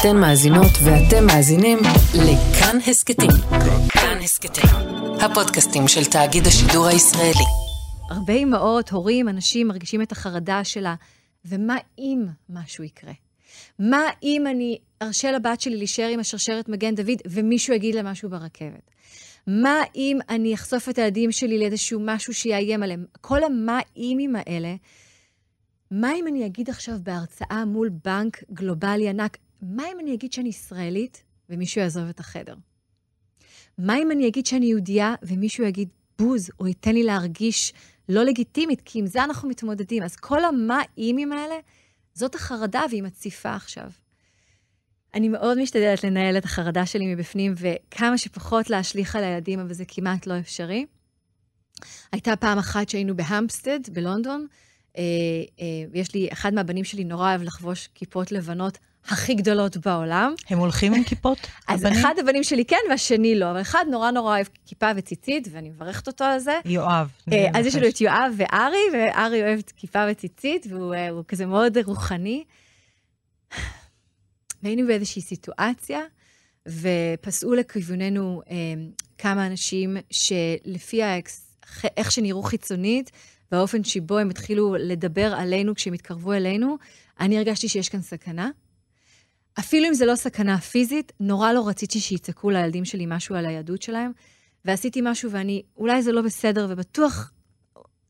אתן מאזינות ואתם מאזינים לכאן הסכתים. כאן הסכתים, הפודקאסטים של תאגיד השידור הישראלי. הרבה אמהות, הורים, אנשים מרגישים את החרדה שלה, ומה אם משהו יקרה? מה אם אני ארשה לבת שלי להישאר עם השרשרת מגן דוד ומישהו יגיד לה משהו ברכבת? מה אם אני אחשוף את הילדים שלי לאיזשהו משהו שיאיים עליהם? כל המה אימים האלה, מה אם אני אגיד עכשיו בהרצאה מול בנק גלובלי ענק, מה אם אני אגיד שאני ישראלית ומישהו יעזוב את החדר? מה אם אני אגיד שאני יהודייה ומישהו יגיד בוז, או ייתן לי להרגיש לא לגיטימית, כי עם זה אנחנו מתמודדים. אז כל המה אימים האלה, זאת החרדה והיא מציפה עכשיו. אני מאוד משתדלת לנהל את החרדה שלי מבפנים, וכמה שפחות להשליך על הילדים, אבל זה כמעט לא אפשרי. הייתה פעם אחת שהיינו בהמפסטד, בלונדון, אה, אה, ויש לי, אחד מהבנים שלי נורא אוהב לחבוש כיפות לבנות הכי גדולות בעולם. הם הולכים עם כיפות? אז הבנים? אחד הבנים שלי כן, והשני לא, אבל אחד נורא נורא אוהב כיפה וציצית, ואני מברכת אותו על זה. יואב. אה, אז יש לנו את יואב וארי, וארי אוהב כיפה וציצית, והוא כזה מאוד רוחני. והיינו באיזושהי סיטואציה, ופסעו לכיווננו אה, כמה אנשים שלפי האקס, איך שנראו חיצונית, והאופן שבו הם התחילו לדבר עלינו כשהם התקרבו אלינו, אני הרגשתי שיש כאן סכנה. אפילו אם זה לא סכנה פיזית, נורא לא רציתי שיצעקו לילדים שלי משהו על היהדות שלהם, ועשיתי משהו ואני, אולי זה לא בסדר, ובטוח,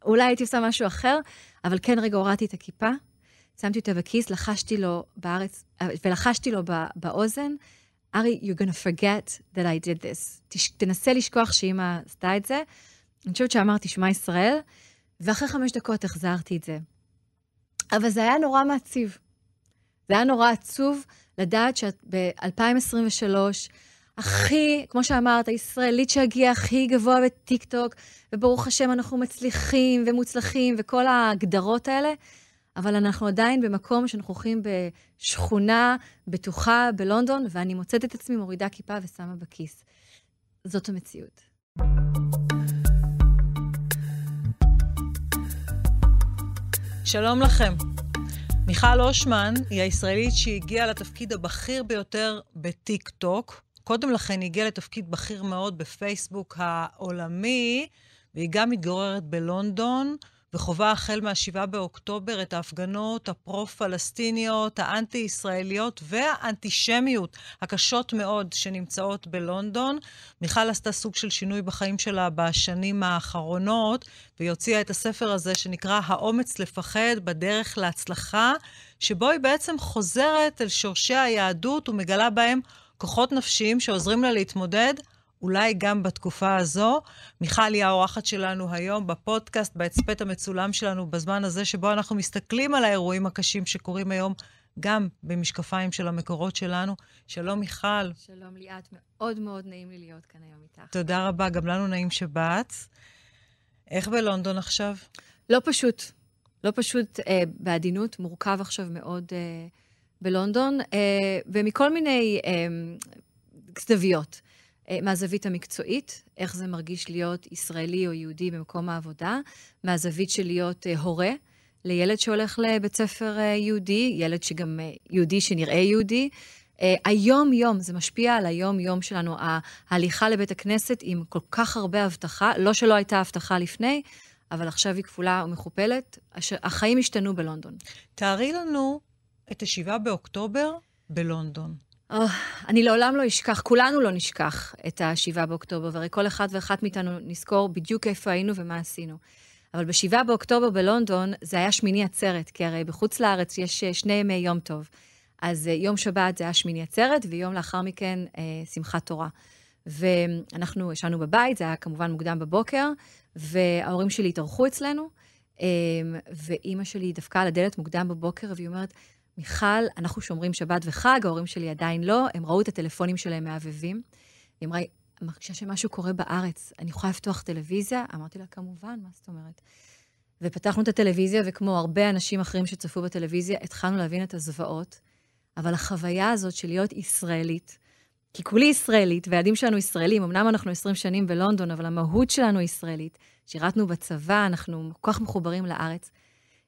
אולי הייתי עושה משהו אחר, אבל כן רגע הורדתי את הכיפה, שמתי אותה בכיס, לחשתי לו בארץ, ולחשתי לו באוזן, ארי, you're gonna forget that I did this. תש, תנסה לשכוח שאימא עשתה את זה. אני חושבת שאמרתי, שמע ישראל, ואחרי חמש דקות החזרתי את זה. אבל זה היה נורא מעציב. זה היה נורא עצוב לדעת שאת ב-2023, הכי, כמו שאמרת, הישראלית שהגיעה הכי גבוה בטיקטוק, וברוך השם אנחנו מצליחים ומוצלחים וכל ההגדרות האלה, אבל אנחנו עדיין במקום שאנחנו הולכים בשכונה בטוחה בלונדון, ואני מוצאת את עצמי מורידה כיפה ושמה בכיס. זאת המציאות. שלום לכם. מיכל אושמן היא הישראלית שהגיעה לתפקיד הבכיר ביותר בטיק טוק. קודם לכן היא הגיעה לתפקיד בכיר מאוד בפייסבוק העולמי, והיא גם מתגוררת בלונדון. וחווה החל מה-7 באוקטובר את ההפגנות הפרו-פלסטיניות, האנטי-ישראליות והאנטישמיות הקשות מאוד שנמצאות בלונדון. מיכל עשתה סוג של שינוי בחיים שלה בשנים האחרונות, והיא הוציאה את הספר הזה שנקרא האומץ לפחד בדרך להצלחה, שבו היא בעצם חוזרת אל שורשי היהדות ומגלה בהם כוחות נפשיים שעוזרים לה להתמודד אולי גם בתקופה הזו. מיכל היא האורחת שלנו היום בפודקאסט, בהצפת המצולם שלנו, בזמן הזה שבו אנחנו מסתכלים על האירועים הקשים שקורים היום, גם במשקפיים של המקורות שלנו. שלום, מיכל. שלום, ליאת. מאוד מאוד נעים לי להיות כאן היום איתך. תודה רבה, גם לנו נעים שבאת. איך בלונדון עכשיו? לא פשוט. לא פשוט אה, בעדינות, מורכב עכשיו מאוד אה, בלונדון, אה, ומכל מיני אה, זוויות. אה, מהזווית המקצועית, איך זה מרגיש להיות ישראלי או יהודי במקום העבודה, מהזווית של להיות uh, הורה לילד שהולך לבית ספר uh, יהודי, ילד שגם יהודי שנראה יהודי. היום-יום, זה משפיע על היום-יום שלנו. ההליכה לבית הכנסת עם כל כך הרבה הבטחה, לא שלא הייתה הבטחה לפני, אבל עכשיו היא כפולה ומכופלת. החיים השתנו בלונדון. תארי לנו את ה-7 באוקטובר בלונדון. Oh, אני לעולם לא אשכח, כולנו לא נשכח את ה-7 באוקטובר, והרי כל אחד ואחת מאיתנו נזכור בדיוק איפה היינו ומה עשינו. אבל ב-7 באוקטובר בלונדון זה היה שמיני עצרת, כי הרי בחוץ לארץ יש אה, שני ימי יום טוב. אז אה, יום שבת זה היה שמיני עצרת, ויום לאחר מכן אה, שמחת תורה. ואנחנו ישנו בבית, זה היה כמובן מוקדם בבוקר, וההורים שלי התארחו אצלנו, אה, ואימא שלי דפקה על הדלת מוקדם בבוקר, והיא אומרת, מיכל, אנחנו שומרים שבת וחג, ההורים שלי עדיין לא, הם ראו את הטלפונים שלהם מהבהבים. היא אמרה, מרגישה שמשהו קורה בארץ, אני יכולה לפתוח טלוויזיה? אמרתי לה, כמובן, מה זאת אומרת? ופתחנו את הטלוויזיה, וכמו הרבה אנשים אחרים שצפו בטלוויזיה, התחלנו להבין את הזוועות. אבל החוויה הזאת של להיות ישראלית, כי כולי ישראלית, והילדים שלנו ישראלים, אמנם אנחנו 20 שנים בלונדון, אבל המהות שלנו ישראלית. שירתנו בצבא, אנחנו כל כך מחוברים לארץ.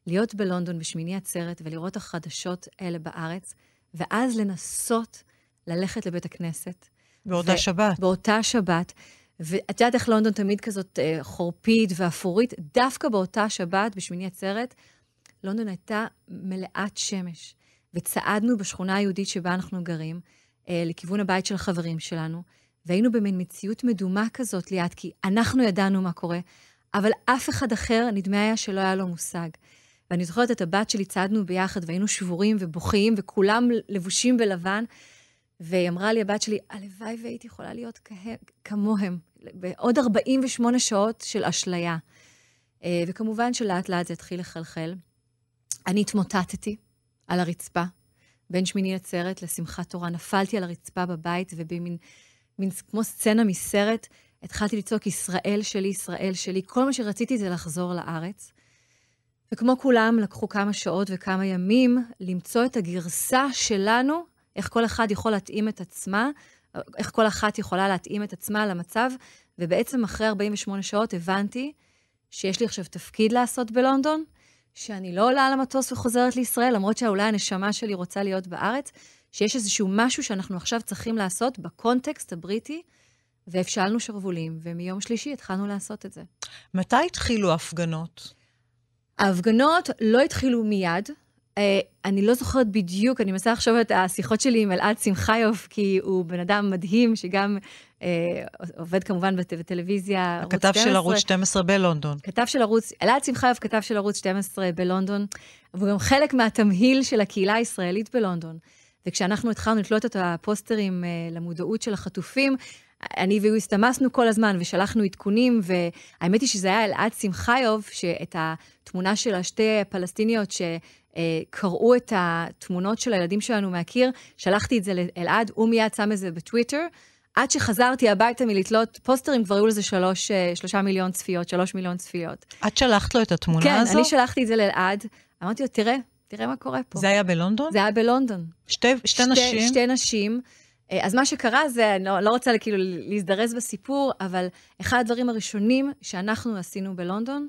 להיות בלונדון בשמיני עצרת ולראות החדשות האלה בארץ, ואז לנסות ללכת לבית הכנסת. באותה ו- שבת. באותה שבת. ואת יודעת איך לונדון תמיד כזאת אה, חורפית ואפורית? דווקא באותה שבת, בשמיני עצרת, לונדון הייתה מלאת שמש. וצעדנו בשכונה היהודית שבה אנחנו גרים, אה, לכיוון הבית של החברים שלנו, והיינו במין מציאות מדומה כזאת ליד, כי אנחנו ידענו מה קורה, אבל אף אחד אחר, נדמה היה שלא היה לו מושג. ואני זוכרת את הבת שלי, צעדנו ביחד, והיינו שבורים ובוכים, וכולם לבושים בלבן, והיא אמרה לי, הבת שלי, הלוואי והייתי יכולה להיות כה, כמוהם, בעוד 48 שעות של אשליה. אה, וכמובן שלאט לאט זה התחיל לחלחל. אני התמוטטתי על הרצפה, בין שמיני עצרת לשמחת תורה. נפלתי על הרצפה בבית, ובמין מין, כמו סצנה מסרט, התחלתי לצעוק, ישראל שלי, ישראל שלי. כל מה שרציתי זה לחזור לארץ. וכמו כולם, לקחו כמה שעות וכמה ימים למצוא את הגרסה שלנו, איך כל אחד יכול להתאים את עצמה, איך כל אחת יכולה להתאים את עצמה למצב, ובעצם אחרי 48 שעות הבנתי שיש לי עכשיו תפקיד לעשות בלונדון, שאני לא עולה על המטוס וחוזרת לישראל, למרות שאולי הנשמה שלי רוצה להיות בארץ, שיש איזשהו משהו שאנחנו עכשיו צריכים לעשות בקונטקסט הבריטי, והפשלנו שרוולים, ומיום שלישי התחלנו לעשות את זה. מתי התחילו ההפגנות? ההפגנות לא התחילו מיד. אה, אני לא זוכרת בדיוק, אני מנסה לחשוב את השיחות שלי עם אלעד שמחיוף, כי הוא בן אדם מדהים, שגם אה, עובד כמובן בט, בטלוויזיה, ערוץ 12. הכתב של ערוץ 12 בלונדון. כתב של ערוץ, אלעד שמחיוף כתב של ערוץ 12 בלונדון, והוא גם חלק מהתמהיל של הקהילה הישראלית בלונדון. וכשאנחנו התחלנו לתלות את הפוסטרים אה, למודעות של החטופים, אני והוא הסתמסנו כל הזמן ושלחנו עדכונים, והאמת היא שזה היה אלעד שמחיוב, שאת התמונה של השתי פלסטיניות שקראו את התמונות של הילדים שלנו מהקיר, שלחתי את זה לאלעד, הוא מיד שם את זה בטוויטר. עד שחזרתי הביתה מלתלות פוסטרים, כבר היו לזה שלוש, שלושה מיליון צפיות, שלוש מיליון צפיות. את שלחת לו את התמונה כן, הזו? כן, אני שלחתי את זה לאלעד. אמרתי לו, תראה, תראה מה קורה פה. זה היה בלונדון? זה היה בלונדון. שתי, שתי, שתי נשים? שתי נשים. אה, אז מה שקרה זה, אני לא, לא רוצה כאילו להזדרז בסיפור, אבל אחד הדברים הראשונים שאנחנו עשינו בלונדון,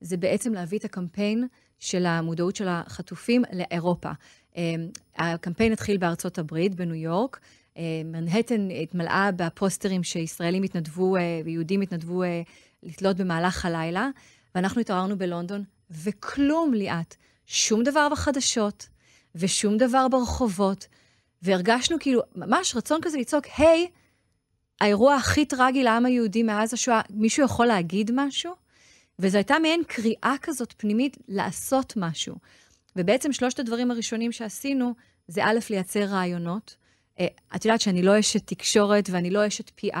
זה בעצם להביא את הקמפיין של המודעות של החטופים לאירופה. אה, הקמפיין התחיל בארצות הברית, בניו יורק. אה, מנהטן התמלאה בפוסטרים שישראלים התנדבו ויהודים התנדבו לתלות במהלך הלילה, ואנחנו התעוררנו בלונדון, וכלום ליאת, שום דבר בחדשות, ושום דבר ברחובות, והרגשנו כאילו, ממש רצון כזה לצעוק, היי, hey, האירוע הכי טרגי לעם היהודי מאז השואה, מישהו יכול להגיד משהו? וזו הייתה מעין קריאה כזאת פנימית לעשות משהו. ובעצם שלושת הדברים הראשונים שעשינו, זה א', לייצר ראיונות. אה, את יודעת שאני לא אשת תקשורת ואני לא אשת PR,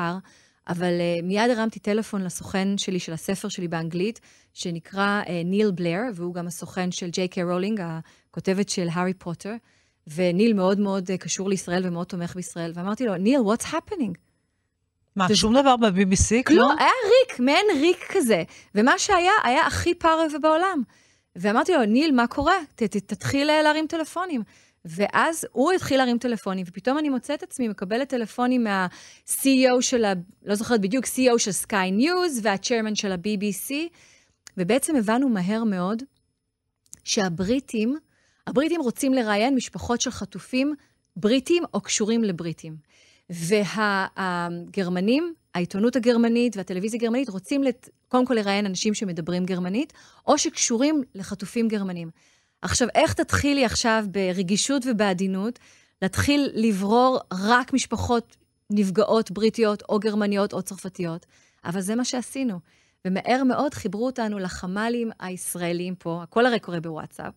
אבל אה, מיד הרמתי טלפון לסוכן שלי, של הספר שלי באנגלית, שנקרא ניל בלייר, והוא גם הסוכן של ג'יי קיי רולינג, הכותבת של הארי פוטר. וניל מאוד מאוד אה, קשור לישראל ומאוד תומך בישראל, ואמרתי לו, ניל, what's happening? מה, שום דבר ב-BBC? כלום? לא, היה ריק, מעין ריק כזה. ומה שהיה, היה הכי פרווה בעולם. ואמרתי לו, ניל, מה קורה? ת, ת, תתחיל אה, להרים טלפונים. ואז הוא התחיל להרים טלפונים, ופתאום אני מוצאת עצמי מקבלת טלפונים מה-CEO של ה... לא זוכרת בדיוק, CEO של סקיי ניוז וה chairman של ה-BBC, ובעצם הבנו מהר מאוד שהבריטים הבריטים רוצים לראיין משפחות של חטופים בריטים או קשורים לבריטים. והגרמנים, העיתונות הגרמנית והטלוויזיה הגרמנית רוצים לת... קודם כל לראיין אנשים שמדברים גרמנית, או שקשורים לחטופים גרמנים. עכשיו, איך תתחילי עכשיו ברגישות ובעדינות להתחיל לברור רק משפחות נפגעות בריטיות או גרמניות או צרפתיות? אבל זה מה שעשינו. ומהר מאוד חיברו אותנו לחמ"לים הישראלים פה, הכל הרי קורה בוואטסאפ.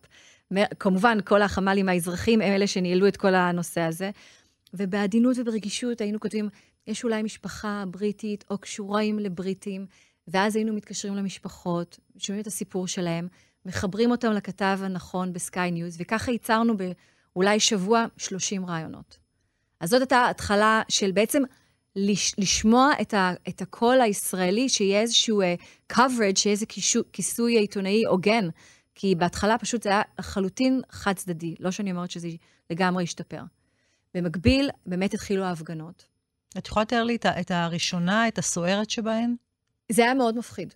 כמובן, כל החמ"לים האזרחים הם אלה שניהלו את כל הנושא הזה. ובעדינות וברגישות היינו כותבים, יש אולי משפחה בריטית או קשורה לבריטים, ואז היינו מתקשרים למשפחות, שומעים את הסיפור שלהם, מחברים אותם לכתב הנכון בסקיי ניוז, וככה ייצרנו באולי שבוע 30 ראיונות. אז זאת הייתה התחלה של בעצם לש, לשמוע את, ה, את הקול הישראלי, שיהיה איזשהו אה, coverage, שיהיה איזה כיסוי עיתונאי הוגן כי בהתחלה פשוט זה היה לחלוטין חד צדדי, לא שאני אומרת שזה לגמרי השתפר. במקביל, באמת התחילו ההפגנות. את יכולה לתאר לי את הראשונה, את הסוערת שבהן? זה היה מאוד מפחיד.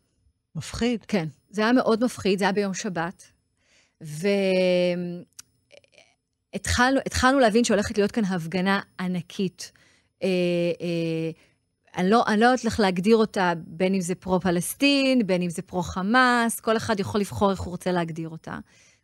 מפחיד? כן, זה היה מאוד מפחיד, זה היה ביום שבת. התחלנו, התחלנו להבין שהולכת להיות כאן הפגנה ענקית. אה, אה, אני לא, אני לא יודעת איך להגדיר אותה, בין אם זה פרו-פלסטין, בין אם זה פרו-חמאס, כל אחד יכול לבחור איך הוא רוצה להגדיר אותה.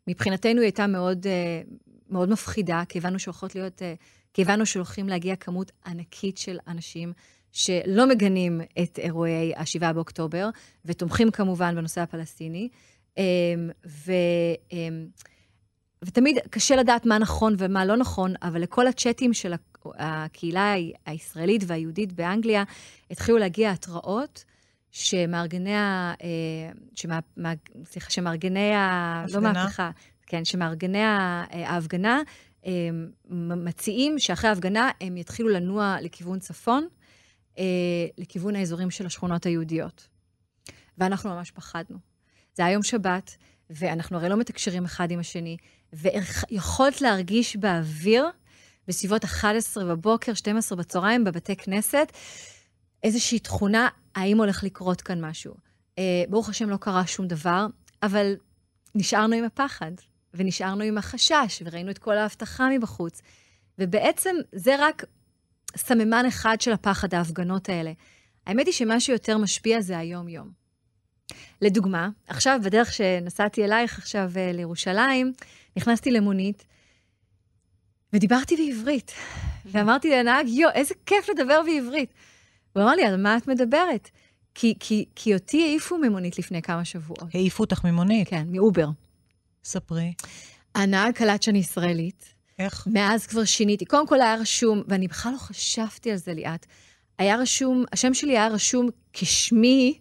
מבחינתנו היא הייתה מאוד, אה, מאוד מפחידה, כי הבנו שהולכות להיות, אה, כי הבנו שהולכים להגיע כמות ענקית של אנשים שלא מגנים את אירועי ה-7 באוקטובר, ותומכים כמובן בנושא הפלסטיני. אמ, ו... אמ, ותמיד קשה לדעת מה נכון ומה לא נכון, אבל לכל הצ'אטים של הקהילה הישראלית והיהודית באנגליה התחילו להגיע התראות שמארגני ה... אה, סליחה, שמארגני ה... לא מהפכה, כן, שמארגני ההפגנה מציעים שאחרי ההפגנה הם יתחילו לנוע לכיוון צפון, אה, לכיוון האזורים של השכונות היהודיות. ואנחנו ממש פחדנו. זה היה יום שבת, ואנחנו הרי לא מתקשרים אחד עם השני, ויכולת להרגיש באוויר, בסביבות 11 בבוקר, 12 בצהריים, בבתי כנסת, איזושהי תכונה, האם הולך לקרות כאן משהו. אה, ברוך השם לא קרה שום דבר, אבל נשארנו עם הפחד, ונשארנו עם החשש, וראינו את כל ההבטחה מבחוץ. ובעצם זה רק סממן אחד של הפחד, ההפגנות האלה. האמת היא שמה שיותר משפיע זה היום-יום. לדוגמה, עכשיו, בדרך שנסעתי אלייך עכשיו uh, לירושלים, נכנסתי למונית, ודיברתי בעברית. ואמרתי לנהג, יו, איזה כיף לדבר בעברית. הוא אמר לי, על מה את מדברת? כי, כי, כי אותי העיפו ממונית לפני כמה שבועות. העיפו אותך ממונית? כן, מאובר. ספרי. הנהג קלט שאני ישראלית. איך? מאז כבר שיניתי. קודם כל היה רשום, ואני בכלל לא חשבתי על זה ליאת, היה רשום, השם שלי היה רשום כשמי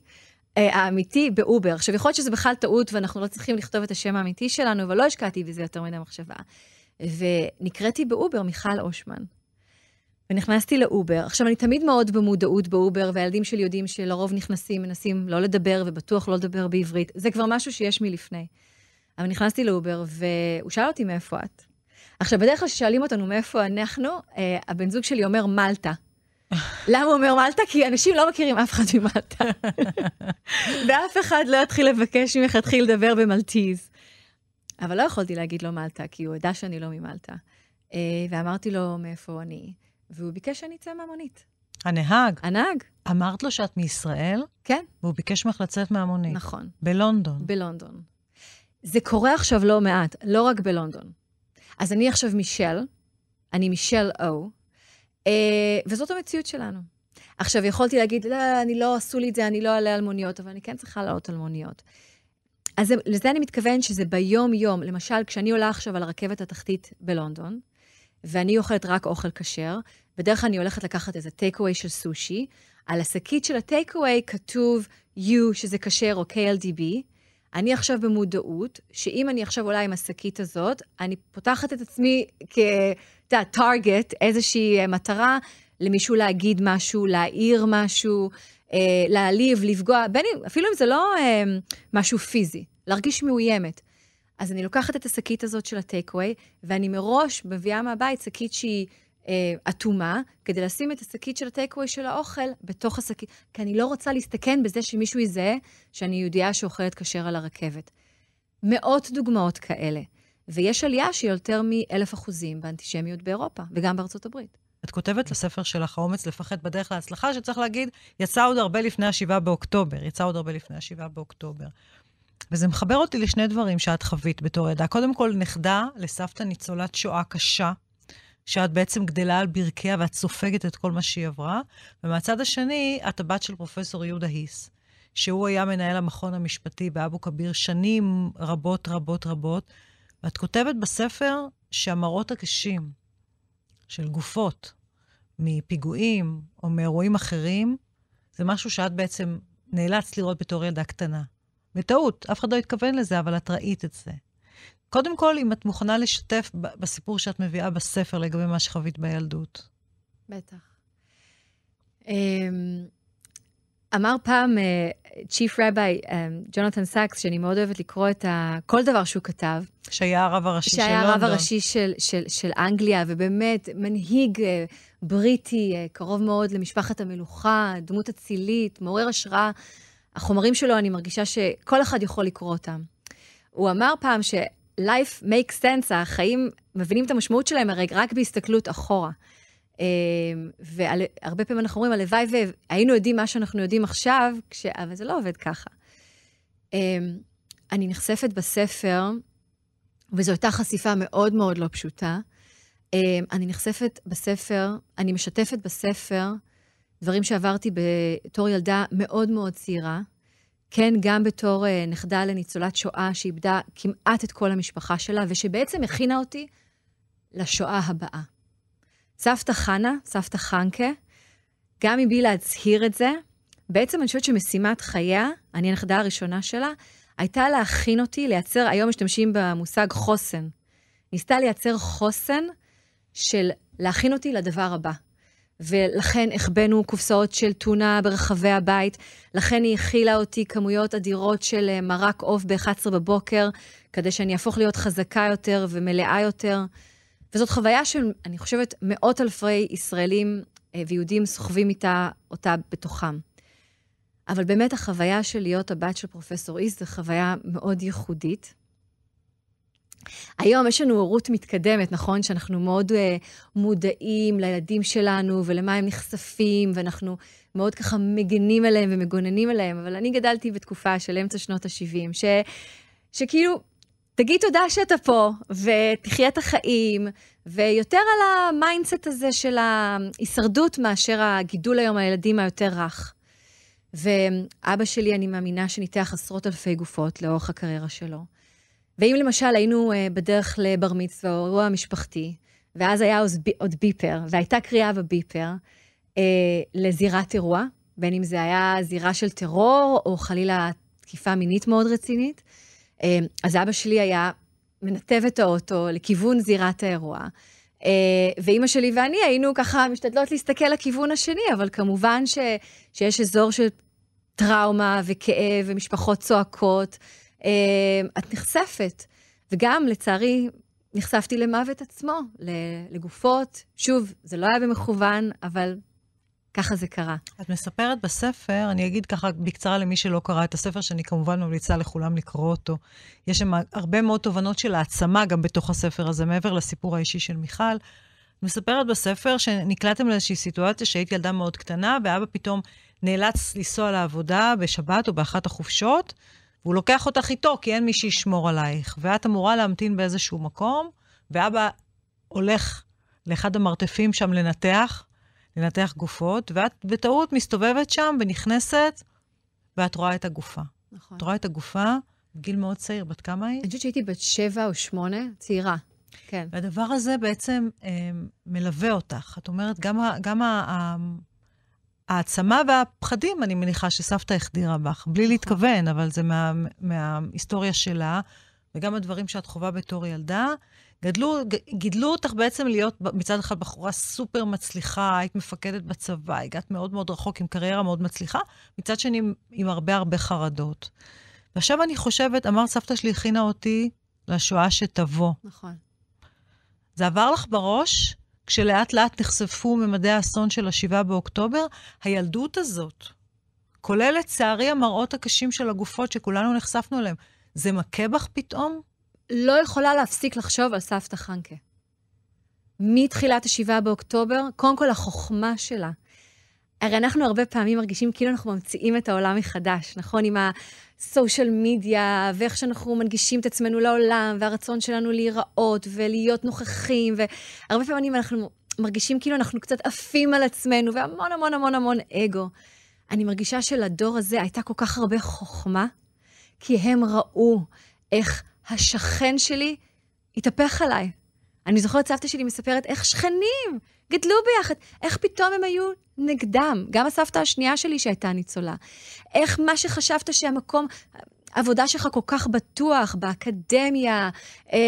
אה, האמיתי באובר. עכשיו, יכול להיות שזה בכלל טעות ואנחנו לא צריכים לכתוב את השם האמיתי שלנו, אבל לא השקעתי בזה יותר מדי מחשבה. ונקראתי באובר מיכל אושמן. ונכנסתי לאובר. עכשיו, אני תמיד מאוד במודעות באובר, והילדים שלי יודעים שלרוב נכנסים, מנסים לא לדבר, ובטוח לא לדבר בעברית. זה כבר משהו שיש מלפני. אבל נכנסתי לאובר, והוא שאל אותי מאיפה את. עכשיו, בדרך כלל כששואלים אותנו מאיפה אנחנו, אה, הבן זוג שלי אומר מלטה. למה הוא אומר מלטה? כי אנשים לא מכירים אף אחד ממלטה. ואף אחד לא יתחיל לבקש ממך להתחיל לדבר ב Maltese. אבל לא יכולתי להגיד לו מלטה, כי הוא ידע שאני לא ממלטה. אה, ואמרתי לו מאיפה אני, והוא ביקש שאני אצא מהמונית. הנהג? הנהג. אמרת לו שאת מישראל? כן. והוא ביקש ממך לצאת מהמונית. נכון. בלונדון. בלונדון. זה קורה עכשיו לא מעט, לא רק בלונדון. אז אני עכשיו מישל, אני מישל או, אה, וזאת המציאות שלנו. עכשיו, יכולתי להגיד, לא, אני לא, עשו לי את זה, אני לא אעלה על מוניות, אבל אני כן צריכה לעלות על מוניות. אז זה, לזה אני מתכוון שזה ביום-יום, למשל, כשאני עולה עכשיו על הרכבת התחתית בלונדון, ואני אוכלת רק אוכל כשר, בדרך כלל אני הולכת לקחת איזה טייק אווי של סושי, על השקית של הטייק אווי כתוב U, שזה כשר, או KLDB, אני עכשיו במודעות, שאם אני עכשיו עולה עם השקית הזאת, אני פותחת את עצמי כ... אתה יודע, טארגט, איזושהי אה, מטרה למישהו להגיד משהו, להעיר משהו, אה, להעליב, לפגוע, בין אם, אפילו אם זה לא אה, משהו פיזי, להרגיש מאוימת. אז אני לוקחת את השקית הזאת של הטייקווי, ואני מראש מביאה מהבית שקית שהיא אה, אטומה, כדי לשים את השקית של הטייקווי של האוכל בתוך השקית, כי אני לא רוצה להסתכן בזה שמישהו יזהה שאני יהודייה שאוכלת כשר על הרכבת. מאות דוגמאות כאלה. ויש עלייה של יותר מאלף אחוזים באנטישמיות באירופה, וגם בארצות הברית. את כותבת לספר שלך, האומץ לפחד בדרך להצלחה, שצריך להגיד, יצא עוד הרבה לפני ה-7 באוקטובר. יצא עוד הרבה לפני ה-7 באוקטובר. וזה מחבר אותי לשני דברים שאת חווית בתור עדה. קודם כל, נכדה לסבתא ניצולת שואה קשה, שאת בעצם גדלה על ברכיה ואת סופגת את כל מה שהיא עברה. ומהצד השני, את הבת של פרופסור יהודה היס, שהוא היה מנהל המכון המשפטי באבו כביר שנים רבות רבות רבות, ואת כותבת בספר שהמראות הקשים של גופות מפיגועים או מאירועים אחרים, זה משהו שאת בעצם נאלצת לראות בתור ילדה קטנה. בטעות, אף אחד לא התכוון לזה, אבל את ראית את זה. קודם כל, אם את מוכנה לשתף בסיפור שאת מביאה בספר לגבי מה שחווית בילדות. בטח. אמ, אמר פעם Chief Rabbi, ג'ונתן סאקס, שאני מאוד אוהבת לקרוא את ה... כל דבר שהוא כתב. שהיה הרב הראשי של לונדון. שהיה הרב הראשי של, של, של אנגליה, ובאמת מנהיג אה, בריטי, אה, קרוב מאוד למשפחת המלוכה, דמות אצילית, מעורר השראה. החומרים שלו, אני מרגישה שכל אחד יכול לקרוא אותם. הוא אמר פעם ש... life makes sense, החיים מבינים את המשמעות שלהם הרי רק בהסתכלות אחורה. אה, והרבה פעמים אנחנו אומרים, הלוואי והיינו יודעים מה שאנחנו יודעים עכשיו, כש... אבל זה לא עובד ככה. אה, אני נחשפת בספר, וזו הייתה חשיפה מאוד מאוד לא פשוטה. אה, אני נחשפת בספר, אני משתפת בספר דברים שעברתי בתור ילדה מאוד מאוד צעירה. כן, גם בתור נכדה לניצולת שואה שאיבדה כמעט את כל המשפחה שלה, ושבעצם הכינה אותי לשואה הבאה. סבתא חנה, סבתא חנקה, גם מבלי להצהיר את זה, בעצם אני חושבת שמשימת חייה, אני הנכדה הראשונה שלה, הייתה להכין אותי, לייצר, היום משתמשים במושג חוסן. ניסתה לייצר חוסן של להכין אותי לדבר הבא. ולכן החבאנו קופסאות של טונה ברחבי הבית, לכן היא הכילה אותי כמויות אדירות של אה, מרק עוף ב-11 בבוקר, כדי שאני אהפוך להיות חזקה יותר ומלאה יותר. וזאת חוויה שאני חושבת מאות אלפי ישראלים אה, ויהודים סוחבים איתה, אותה בתוכם. אבל באמת החוויה של להיות הבת של פרופסור איס זו חוויה מאוד ייחודית. היום יש לנו הורות מתקדמת, נכון? שאנחנו מאוד uh, מודעים לילדים שלנו ולמה הם נחשפים, ואנחנו מאוד ככה מגנים עליהם ומגוננים עליהם, אבל אני גדלתי בתקופה של אמצע שנות ה-70, ש... שכאילו, תגיד תודה שאתה פה, ותחיה את החיים, ויותר על ה mindset הזה של ההישרדות מאשר הגידול היום הילדים היותר רך. ואבא שלי, אני מאמינה שניתח עשרות אלפי גופות לאורך הקריירה שלו. ואם למשל היינו אה, בדרך לבר מצווה או אירוע משפחתי, ואז היה עוד ביפר, והייתה קריאה בביפר אה, לזירת אירוע, בין אם זה היה זירה של טרור, או חלילה תקיפה מינית מאוד רצינית, אז אבא שלי היה מנתב את האוטו לכיוון זירת האירוע. Uh, ואימא שלי ואני היינו ככה משתדלות להסתכל לכיוון השני, אבל כמובן ש, שיש אזור של טראומה וכאב ומשפחות צועקות, אה, את נחשפת. וגם, לצערי, נחשפתי למוות עצמו, לגופות. שוב, זה לא היה במכוון, אבל ככה זה קרה. את מספרת בספר, אני אגיד ככה בקצרה למי שלא קרא את הספר, שאני כמובן ממליצה לכולם לקרוא אותו. יש שם הרבה מאוד תובנות של העצמה גם בתוך הספר הזה, מעבר לסיפור האישי של מיכל. מספרת בספר שנקלטתם לאיזושהי סיטואציה שהייתי ילדה מאוד קטנה, ואבא פתאום נאלץ לנסוע לעבודה בשבת או באחת החופשות, והוא לוקח אותך איתו, כי אין מי שישמור עלייך. ואת אמורה להמתין באיזשהו מקום, ואבא הולך לאחד המרתפים שם לנתח, לנתח גופות, ואת בטעות מסתובבת שם ונכנסת, ואת רואה את הגופה. נכון. את רואה את הגופה בגיל מאוד צעיר, בת כמה היית? אני חושבת שהייתי בת שבע או שמונה, צעירה. כן. והדבר הזה בעצם אה, מלווה אותך. את אומרת, גם, ה, גם ה, העצמה והפחדים, אני מניחה שסבתא החדירה בך, בלי נכון. להתכוון, אבל זה מה, מההיסטוריה שלה, וגם הדברים שאת חווה בתור ילדה. גדלו, גידלו אותך בעצם להיות מצד אחד בחורה סופר מצליחה, היית מפקדת בצבא, הגעת מאוד מאוד רחוק עם קריירה מאוד מצליחה, מצד שני עם הרבה הרבה חרדות. ועכשיו אני חושבת, אמרת, סבתא שלי הכינה אותי לשואה שתבוא. נכון. זה עבר לך בראש כשלאט לאט נחשפו ממדי האסון של ה-7 באוקטובר, הילדות הזאת, כולל לצערי המראות הקשים של הגופות שכולנו נחשפנו אליהם, זה מכה בך פתאום? לא יכולה להפסיק לחשוב על סבתא חנקה. מתחילת ה-7 באוקטובר, קודם כל החוכמה שלה. הרי אנחנו הרבה פעמים מרגישים כאילו אנחנו ממציאים את העולם מחדש, נכון? עם הסושיאל מדיה, ואיך שאנחנו מנגישים את עצמנו לעולם, והרצון שלנו להיראות ולהיות נוכחים, והרבה פעמים אנחנו מרגישים כאילו אנחנו קצת עפים על עצמנו, והמון המון המון המון אגו. אני מרגישה שלדור הזה הייתה כל כך הרבה חוכמה, כי הם ראו איך השכן שלי התהפך עליי. אני זוכרת סבתא שלי מספרת איך שכנים גדלו ביחד, איך פתאום הם היו נגדם. גם הסבתא השנייה שלי שהייתה ניצולה. איך מה שחשבת שהמקום, העבודה שלך כל כך בטוח, באקדמיה, את אה,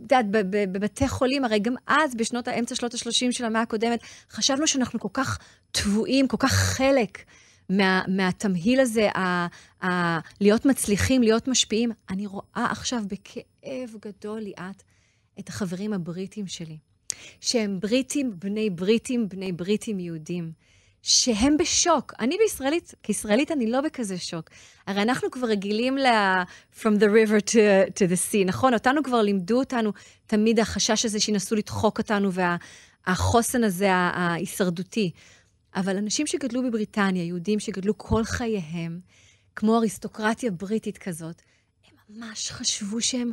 יודעת, בבתי חולים, הרי גם אז, בשנות האמצע, שנות ה-30 של המאה הקודמת, חשבנו שאנחנו כל כך טבועים, כל כך חלק מה, מהתמהיל הזה, ה, ה, להיות מצליחים, להיות משפיעים. אני רואה עכשיו בכאב גדול, ליאת, את החברים הבריטים שלי, שהם בריטים, בני בריטים, בני בריטים יהודים, שהם בשוק. אני בישראלית, כישראלית אני לא בכזה שוק. הרי אנחנו כבר רגילים ל- From the river to, to the sea, נכון? אותנו כבר לימדו אותנו תמיד החשש הזה שינסו לדחוק אותנו, וה, הזה ההישרדותי. אבל אנשים שגדלו בבריטניה, יהודים שגדלו כל חייהם, כמו אריסטוקרטיה בריטית כזאת, הם ממש חשבו שהם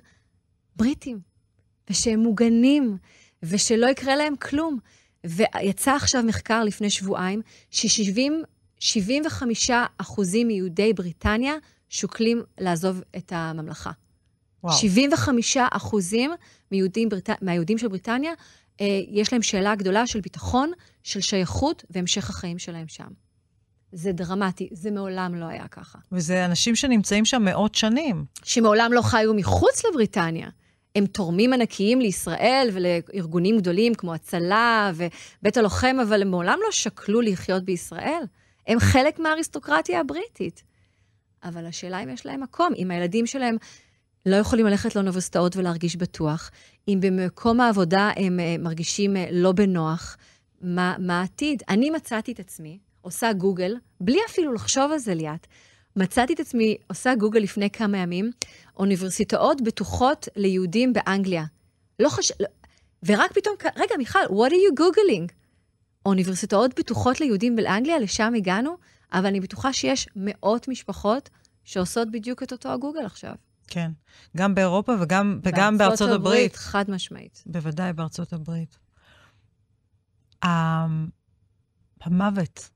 בריטים, ושהם מוגנים, ושלא יקרה להם כלום. ויצא עכשיו מחקר לפני שבועיים, ש-75 אחוזים מיהודי בריטניה שוקלים לעזוב את הממלכה. וואו. 75 אחוזים מיהודים. מהיהודים של בריטניה, יש להם שאלה גדולה של ביטחון, של שייכות והמשך החיים שלהם שם. זה דרמטי, זה מעולם לא היה ככה. וזה אנשים שנמצאים שם מאות שנים. שמעולם לא חיו מחוץ לבריטניה. הם תורמים ענקיים לישראל ולארגונים גדולים כמו הצלה ובית הלוחם, אבל הם מעולם לא שקלו לחיות בישראל. הם חלק מהאריסטוקרטיה הבריטית. אבל השאלה אם יש להם מקום, אם הילדים שלהם לא יכולים ללכת לאוניברסיטאות ולהרגיש בטוח, אם במקום העבודה הם אה, מרגישים אה, לא בנוח, מה, מה העתיד? אני מצאתי את עצמי עושה גוגל, בלי אפילו לחשוב על זה ליאת. מצאתי את עצמי עושה גוגל לפני כמה ימים, אוניברסיטאות בטוחות ליהודים באנגליה. לא חש... לא... ורק פתאום, רגע, מיכל, what are you googling? אוניברסיטאות בטוחות ליהודים באנגליה, לשם הגענו, אבל אני בטוחה שיש מאות משפחות שעושות בדיוק את אותו הגוגל עכשיו. כן, גם באירופה וגם, וגם בארצות הברית. הברית. חד משמעית. בוודאי בארצות הברית. המוות,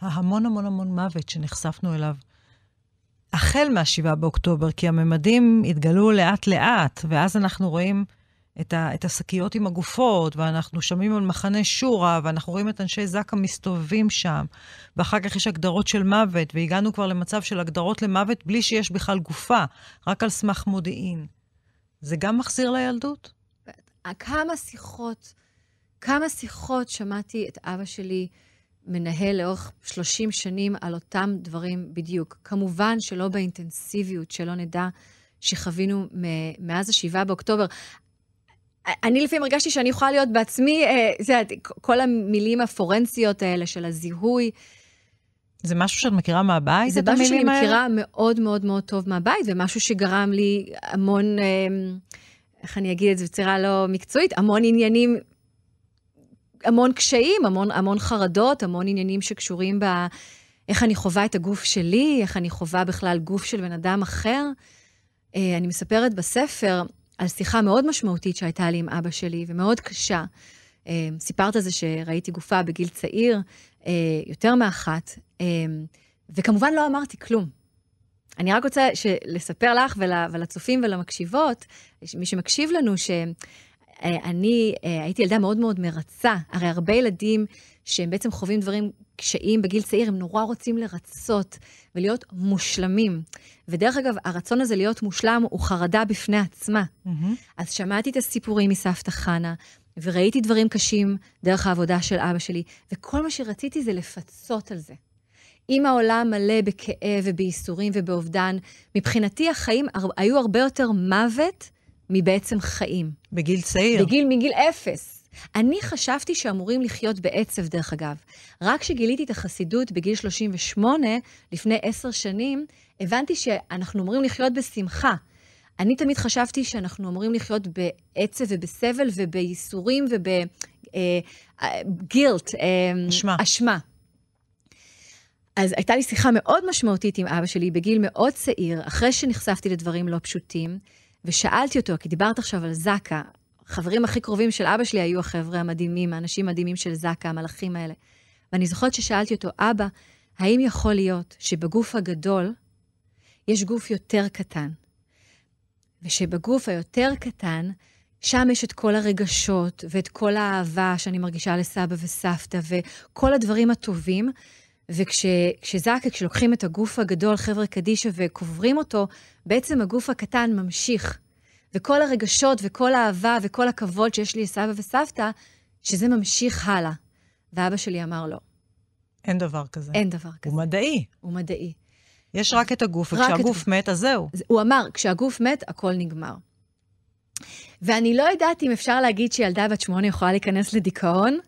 ההמון המון המון מוות שנחשפנו אליו, החל מה-7 באוקטובר, כי הממדים התגלו לאט-לאט, ואז אנחנו רואים את, ה, את השקיות עם הגופות, ואנחנו שומעים על מחנה שורה, ואנחנו רואים את אנשי זק"א מסתובבים שם, ואחר כך יש הגדרות של מוות, והגענו כבר למצב של הגדרות למוות בלי שיש בכלל גופה, רק על סמך מודיעין. זה גם מחזיר לילדות? כמה שיחות, כמה שיחות שמעתי את אבא שלי מנהל לאורך 30 שנים על אותם דברים בדיוק. כמובן שלא באינטנסיביות, שלא נדע שחווינו מאז ה-7 באוקטובר. אני לפעמים הרגשתי שאני יכולה להיות בעצמי, אה, זה, כל המילים הפורנסיות האלה של הזיהוי. זה משהו שאת מכירה מהבית, האלה? זה משהו שאני מכירה מאוד מאוד מאוד טוב מהבית, ומשהו שגרם לי המון, אה, איך אני אגיד את זה בצורה לא מקצועית, המון עניינים המון קשיים, המון, המון חרדות, המון עניינים שקשורים ב... איך אני חווה את הגוף שלי, איך אני חווה בכלל גוף של בן אדם אחר. אה, אני מספרת בספר על שיחה מאוד משמעותית שהייתה לי עם אבא שלי, ומאוד קשה. אה, סיפרת על זה שראיתי גופה בגיל צעיר, אה, יותר מאחת, וכמובן לא אמרתי כלום. אני רק רוצה לספר לך ולצופים ולמקשיבות, מי שמקשיב לנו, ש... אה, אני אה, הייתי ילדה מאוד מאוד מרצה. הרי הרבה ילדים שהם בעצם חווים דברים, קשיים בגיל צעיר, הם נורא רוצים לרצות ולהיות מושלמים. ודרך אגב, הרצון הזה להיות מושלם הוא חרדה בפני עצמה. Mm-hmm. אז שמעתי את הסיפורים מסבתא חנה, וראיתי דברים קשים דרך העבודה של אבא שלי, וכל מה שרציתי זה לפצות על זה. אם העולם מלא בכאב ובייסורים ובאובדן, מבחינתי החיים היו הרבה יותר מוות מבעצם חיים. בגיל צעיר. בגיל, מגיל אפס. אני חשבתי שאמורים לחיות בעצב, דרך אגב. רק כשגיליתי את החסידות בגיל 38, לפני עשר שנים, הבנתי שאנחנו אמורים לחיות בשמחה. אני תמיד חשבתי שאנחנו אמורים לחיות בעצב ובסבל ובייסורים ובגילט, אה, אה, אשמה. אשמה. אז הייתה לי שיחה מאוד משמעותית עם אבא שלי בגיל מאוד צעיר, אחרי שנחשפתי לדברים לא פשוטים. ושאלתי אותו, כי דיברת עכשיו על זק"א, החברים הכי קרובים של אבא שלי היו החבר'ה המדהימים, האנשים המדהימים של זק"א, המלאכים האלה. ואני זוכרת ששאלתי אותו, אבא, האם יכול להיות שבגוף הגדול יש גוף יותר קטן, ושבגוף היותר קטן, שם יש את כל הרגשות ואת כל האהבה שאני מרגישה לסבא וסבתא וכל הדברים הטובים, וכשזק"א, כשלוקחים את הגוף הגדול, חבר'ה קדישא, וקוברים אותו, בעצם הגוף הקטן ממשיך. וכל הרגשות וכל האהבה וכל הכבוד שיש לי לסבא וסבתא, שזה ממשיך הלאה. ואבא שלי אמר לא. אין דבר כזה. אין דבר כזה. הוא מדעי. הוא מדעי. יש רק את הגוף, וכשהגוף את... מת, אז זהו. הוא אמר, כשהגוף מת, הכל נגמר. ואני לא יודעת אם אפשר להגיד שילדה בת שמונה יכולה להיכנס לדיכאון,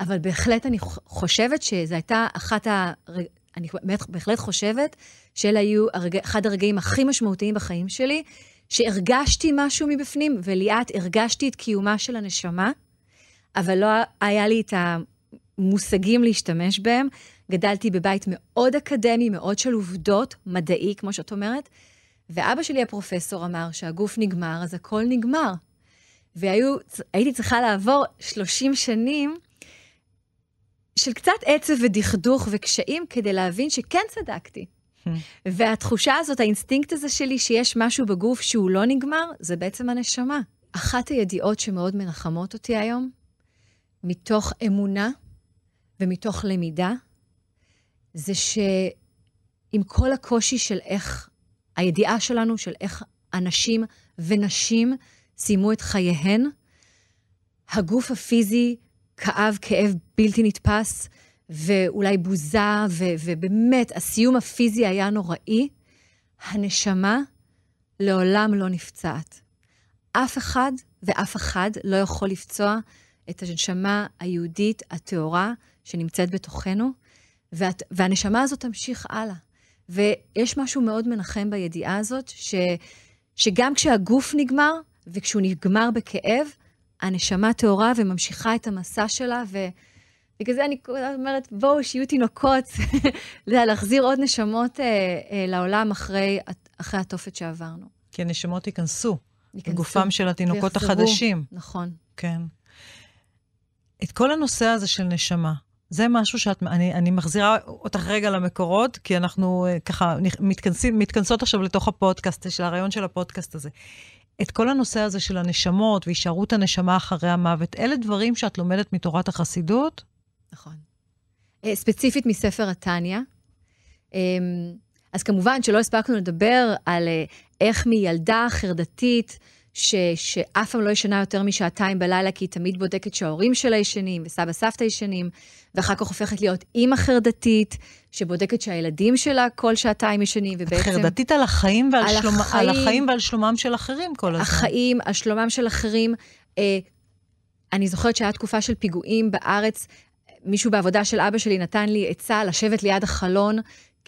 אבל בהחלט אני חושבת שזו הייתה אחת ה... אני בהחלט חושבת שאלה היו הרג... אחד הרגעים הכי משמעותיים בחיים שלי, שהרגשתי משהו מבפנים, וליאת, הרגשתי את קיומה של הנשמה, אבל לא היה לי את המושגים להשתמש בהם. גדלתי בבית מאוד אקדמי, מאוד של עובדות, מדעי, כמו שאת אומרת, ואבא שלי הפרופסור אמר שהגוף נגמר, אז הכל נגמר. והייתי צריכה לעבור 30 שנים של קצת עצב ודכדוך וקשיים כדי להבין שכן צדקתי. המ. והתחושה הזאת, האינסטינקט הזה שלי שיש משהו בגוף שהוא לא נגמר, זה בעצם הנשמה. אחת הידיעות שמאוד מנחמות אותי היום, מתוך אמונה ומתוך למידה, זה שעם כל הקושי של איך, הידיעה שלנו של איך אנשים ונשים סיימו את חייהן, הגוף הפיזי כאב כאב בלתי נתפס, ואולי בוזה, ו- ובאמת, הסיום הפיזי היה נוראי. הנשמה לעולם לא נפצעת. אף אחד ואף אחד לא יכול לפצוע את הנשמה היהודית הטהורה שנמצאת בתוכנו, וה- והנשמה הזאת תמשיך הלאה. ויש משהו מאוד מנחם בידיעה הזאת, ש- שגם כשהגוף נגמר, וכשהוא נגמר בכאב, הנשמה טהורה וממשיכה את המסע שלה, ובגלל זה אני אומרת, בואו, שיהיו תינוקות, להחזיר עוד נשמות אה, אה, לעולם אחרי, אחרי התופת שעברנו. כי הנשמות ייכנסו, לגופם של התינוקות ויחזרו, החדשים. נכון. כן. את כל הנושא הזה של נשמה, זה משהו שאת, אני, אני מחזירה אותך רגע למקורות, כי אנחנו אה, ככה מתכנסים, מתכנסות עכשיו לתוך הפודקאסט, של הרעיון של הפודקאסט הזה. את כל הנושא הזה של הנשמות והישארות הנשמה אחרי המוות, אלה דברים שאת לומדת מתורת החסידות? נכון. אה, ספציפית מספר התניא. אמ, אז כמובן שלא הספקנו לדבר על אה, איך מילדה חרדתית, ש, שאף פעם לא ישנה יותר משעתיים בלילה, כי היא תמיד בודקת שההורים שלה ישנים וסבא סבתא ישנים, ואחר כך הופכת להיות אימא חרדתית, שבודקת שהילדים שלה כל שעתיים ישנים, ובעצם... חרדתית על החיים ועל על שלום, החיים, על החיים ועל שלומם של אחרים כל הזמן. החיים, על שלומם של אחרים. אה, אני זוכרת שהיה תקופה של פיגועים בארץ, מישהו בעבודה של אבא שלי נתן לי עצה לשבת ליד החלון,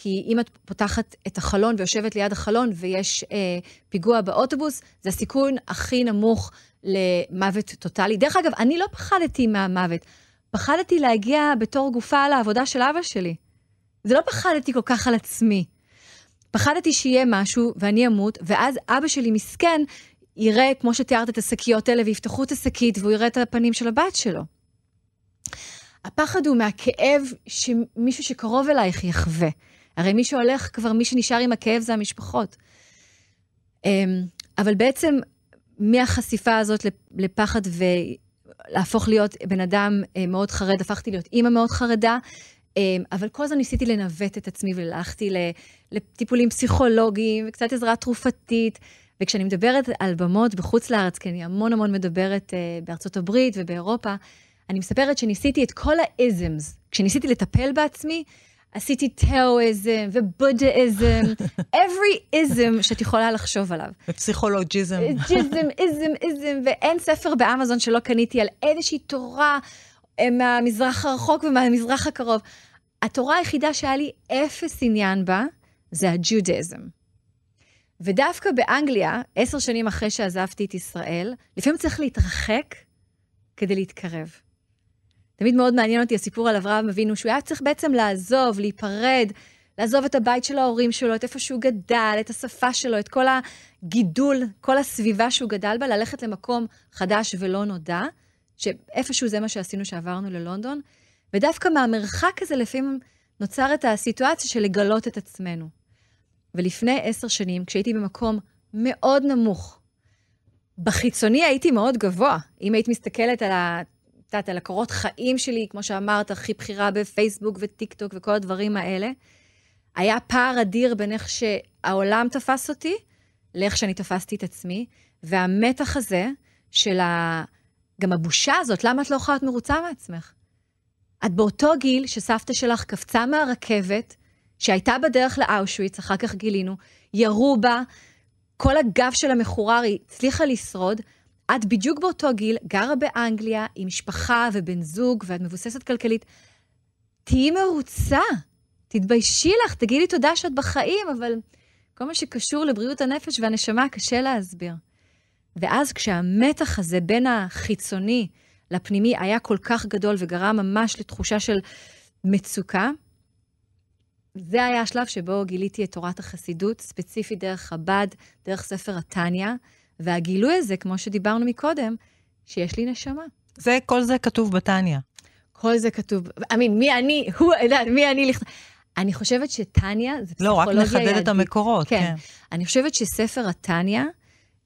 כי אם את פותחת את החלון ויושבת ליד החלון ויש אה, פיגוע באוטובוס, זה הסיכון הכי נמוך למוות טוטאלי. דרך אגב, אני לא פחדתי מהמוות. פחדתי להגיע בתור גופה לעבודה של אבא שלי. זה לא פחדתי כל כך על עצמי. פחדתי שיהיה משהו ואני אמות, ואז אבא שלי מסכן יראה, כמו שתיארת, את השקיות האלה, ויפתחו את השקית והוא יראה את הפנים של הבת שלו. הפחד הוא מהכאב שמישהו שקרוב אלייך יחווה. הרי מי שהולך כבר, מי שנשאר עם הכאב זה המשפחות. אמ, אבל בעצם, מהחשיפה הזאת לפחד להפוך להיות בן אדם אה, מאוד חרד, הפכתי להיות אימא מאוד חרדה, אה, אבל כל הזמן ניסיתי לנווט את עצמי והלכתי לטיפולים פסיכולוגיים וקצת עזרה תרופתית. וכשאני מדברת על במות בחוץ לארץ, כי אני המון המון מדברת אה, בארצות הברית ובאירופה, אני מספרת שניסיתי את כל האיזמס. כשניסיתי לטפל בעצמי, עשיתי תאואיזם ובודהיזם, every ism שאת יכולה לחשוב עליו. ופסיכולוגיזם. ג'יזם, איזם, איזם, ואין ספר באמזון שלא קניתי על איזושהי תורה אה, מהמזרח הרחוק ומהמזרח הקרוב. התורה היחידה שהיה לי אפס עניין בה, זה הג'ודהיזם. ודווקא באנגליה, עשר שנים אחרי שעזבתי את ישראל, לפעמים צריך להתרחק כדי להתקרב. תמיד מאוד מעניין אותי הסיפור על אברהם אבינו, שהוא היה צריך בעצם לעזוב, להיפרד, לעזוב את הבית של ההורים שלו, את איפה שהוא גדל, את השפה שלו, את כל הגידול, כל הסביבה שהוא גדל בה, ללכת למקום חדש ולא נודע, שאיפשהו זה מה שעשינו שעברנו ללונדון, ודווקא מהמרחק הזה לפעמים נוצרת הסיטואציה של לגלות את עצמנו. ולפני עשר שנים, כשהייתי במקום מאוד נמוך, בחיצוני הייתי מאוד גבוה. אם היית מסתכלת על ה... את יודעת, על הקורות חיים שלי, כמו שאמרת, הכי בכירה בפייסבוק וטיק טוק וכל הדברים האלה. היה פער אדיר בין איך שהעולם תפס אותי, לאיך שאני תפסתי את עצמי, והמתח הזה של ה... גם הבושה הזאת, למה את לא יכולה להיות מרוצה מעצמך? את באותו גיל שסבתא שלך קפצה מהרכבת, שהייתה בדרך לאושוויץ, אחר כך גילינו, ירו בה, כל הגב של המחורר, היא הצליחה לשרוד, את בדיוק באותו גיל, גרה באנגליה, עם משפחה ובן זוג, ואת מבוססת כלכלית. תהיי מרוצה, תתביישי לך, תגידי תודה שאת בחיים, אבל כל מה שקשור לבריאות הנפש והנשמה קשה להסביר. ואז כשהמתח הזה בין החיצוני לפנימי היה כל כך גדול וגרם ממש לתחושה של מצוקה, זה היה השלב שבו גיליתי את תורת החסידות, ספציפית דרך חב"ד, דרך ספר התניא, והגילוי הזה, כמו שדיברנו מקודם, שיש לי נשמה. זה, כל זה כתוב בתניא. כל זה כתוב, אמין, מי אני, הוא, מי אני לכתוב. אני חושבת שתניא זה פסיכולוגיה יהודית. לא, רק נחדד את המקורות, כן. כן. אני חושבת שספר התניא,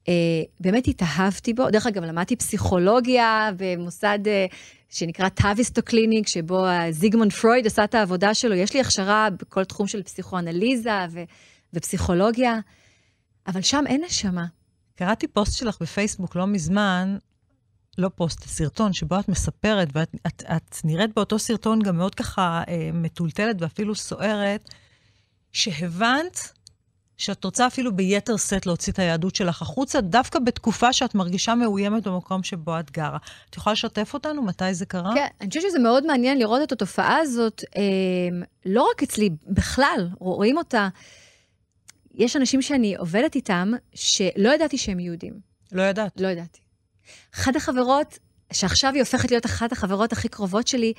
אה, באמת התאהבתי בו. דרך אגב, למדתי פסיכולוגיה במוסד אה, שנקרא טאביסטו קליניק, שבו זיגמונד פרויד עשה את העבודה שלו. יש לי הכשרה בכל תחום של פסיכואנליזה ו, ופסיכולוגיה, אבל שם אין נשמה. קראתי פוסט שלך בפייסבוק לא מזמן, לא פוסט, סרטון, שבו את מספרת, ואת את, את נראית באותו סרטון גם מאוד ככה אה, מטולטלת ואפילו סוערת, שהבנת שאת רוצה אפילו ביתר שאת להוציא את היהדות שלך החוצה, דווקא בתקופה שאת מרגישה מאוימת במקום שבו את גרה. את יכולה לשתף אותנו מתי זה קרה? כן, אני חושבת שזה מאוד מעניין לראות את התופעה הזאת, אה, לא רק אצלי, בכלל, רואים אותה. יש אנשים שאני עובדת איתם, שלא ידעתי שהם יהודים. לא ידעת? לא ידעתי. אחת החברות, שעכשיו היא הופכת להיות אחת החברות הכי קרובות שלי,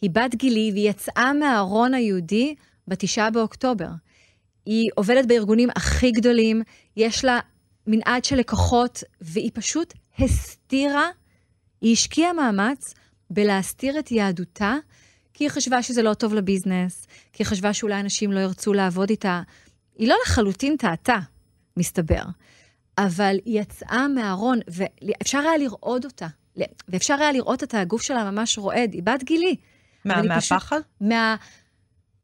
היא בת גילי, והיא יצאה מהארון היהודי בתשעה באוקטובר. היא עובדת בארגונים הכי גדולים, יש לה מנעד של לקוחות, והיא פשוט הסתירה, היא השקיעה מאמץ בלהסתיר את יהדותה, כי היא חשבה שזה לא טוב לביזנס, כי היא חשבה שאולי אנשים לא ירצו לעבוד איתה. היא לא לחלוטין טעתה, מסתבר. אבל היא יצאה מהארון, ואפשר היה לראות אותה, ואפשר היה לראות את הגוף שלה ממש רועד, היא בת גילי. מה, מהפחד? מה...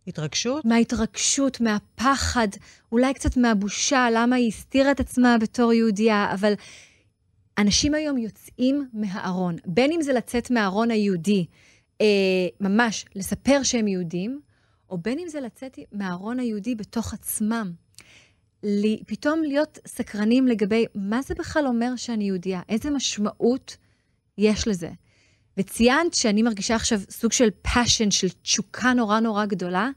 התרגשות? מההתרגשות, מהפחד, אולי קצת מהבושה, למה היא הסתירה את עצמה בתור יהודייה, אבל אנשים היום יוצאים מהארון, בין אם זה לצאת מהארון היהודי, אה, ממש לספר שהם יהודים, או בין אם זה לצאת מהארון היהודי בתוך עצמם. לי, פתאום להיות סקרנים לגבי מה זה בכלל אומר שאני יהודייה, איזה משמעות יש לזה. וציינת שאני מרגישה עכשיו סוג של passion, של תשוקה נורא נורא גדולה.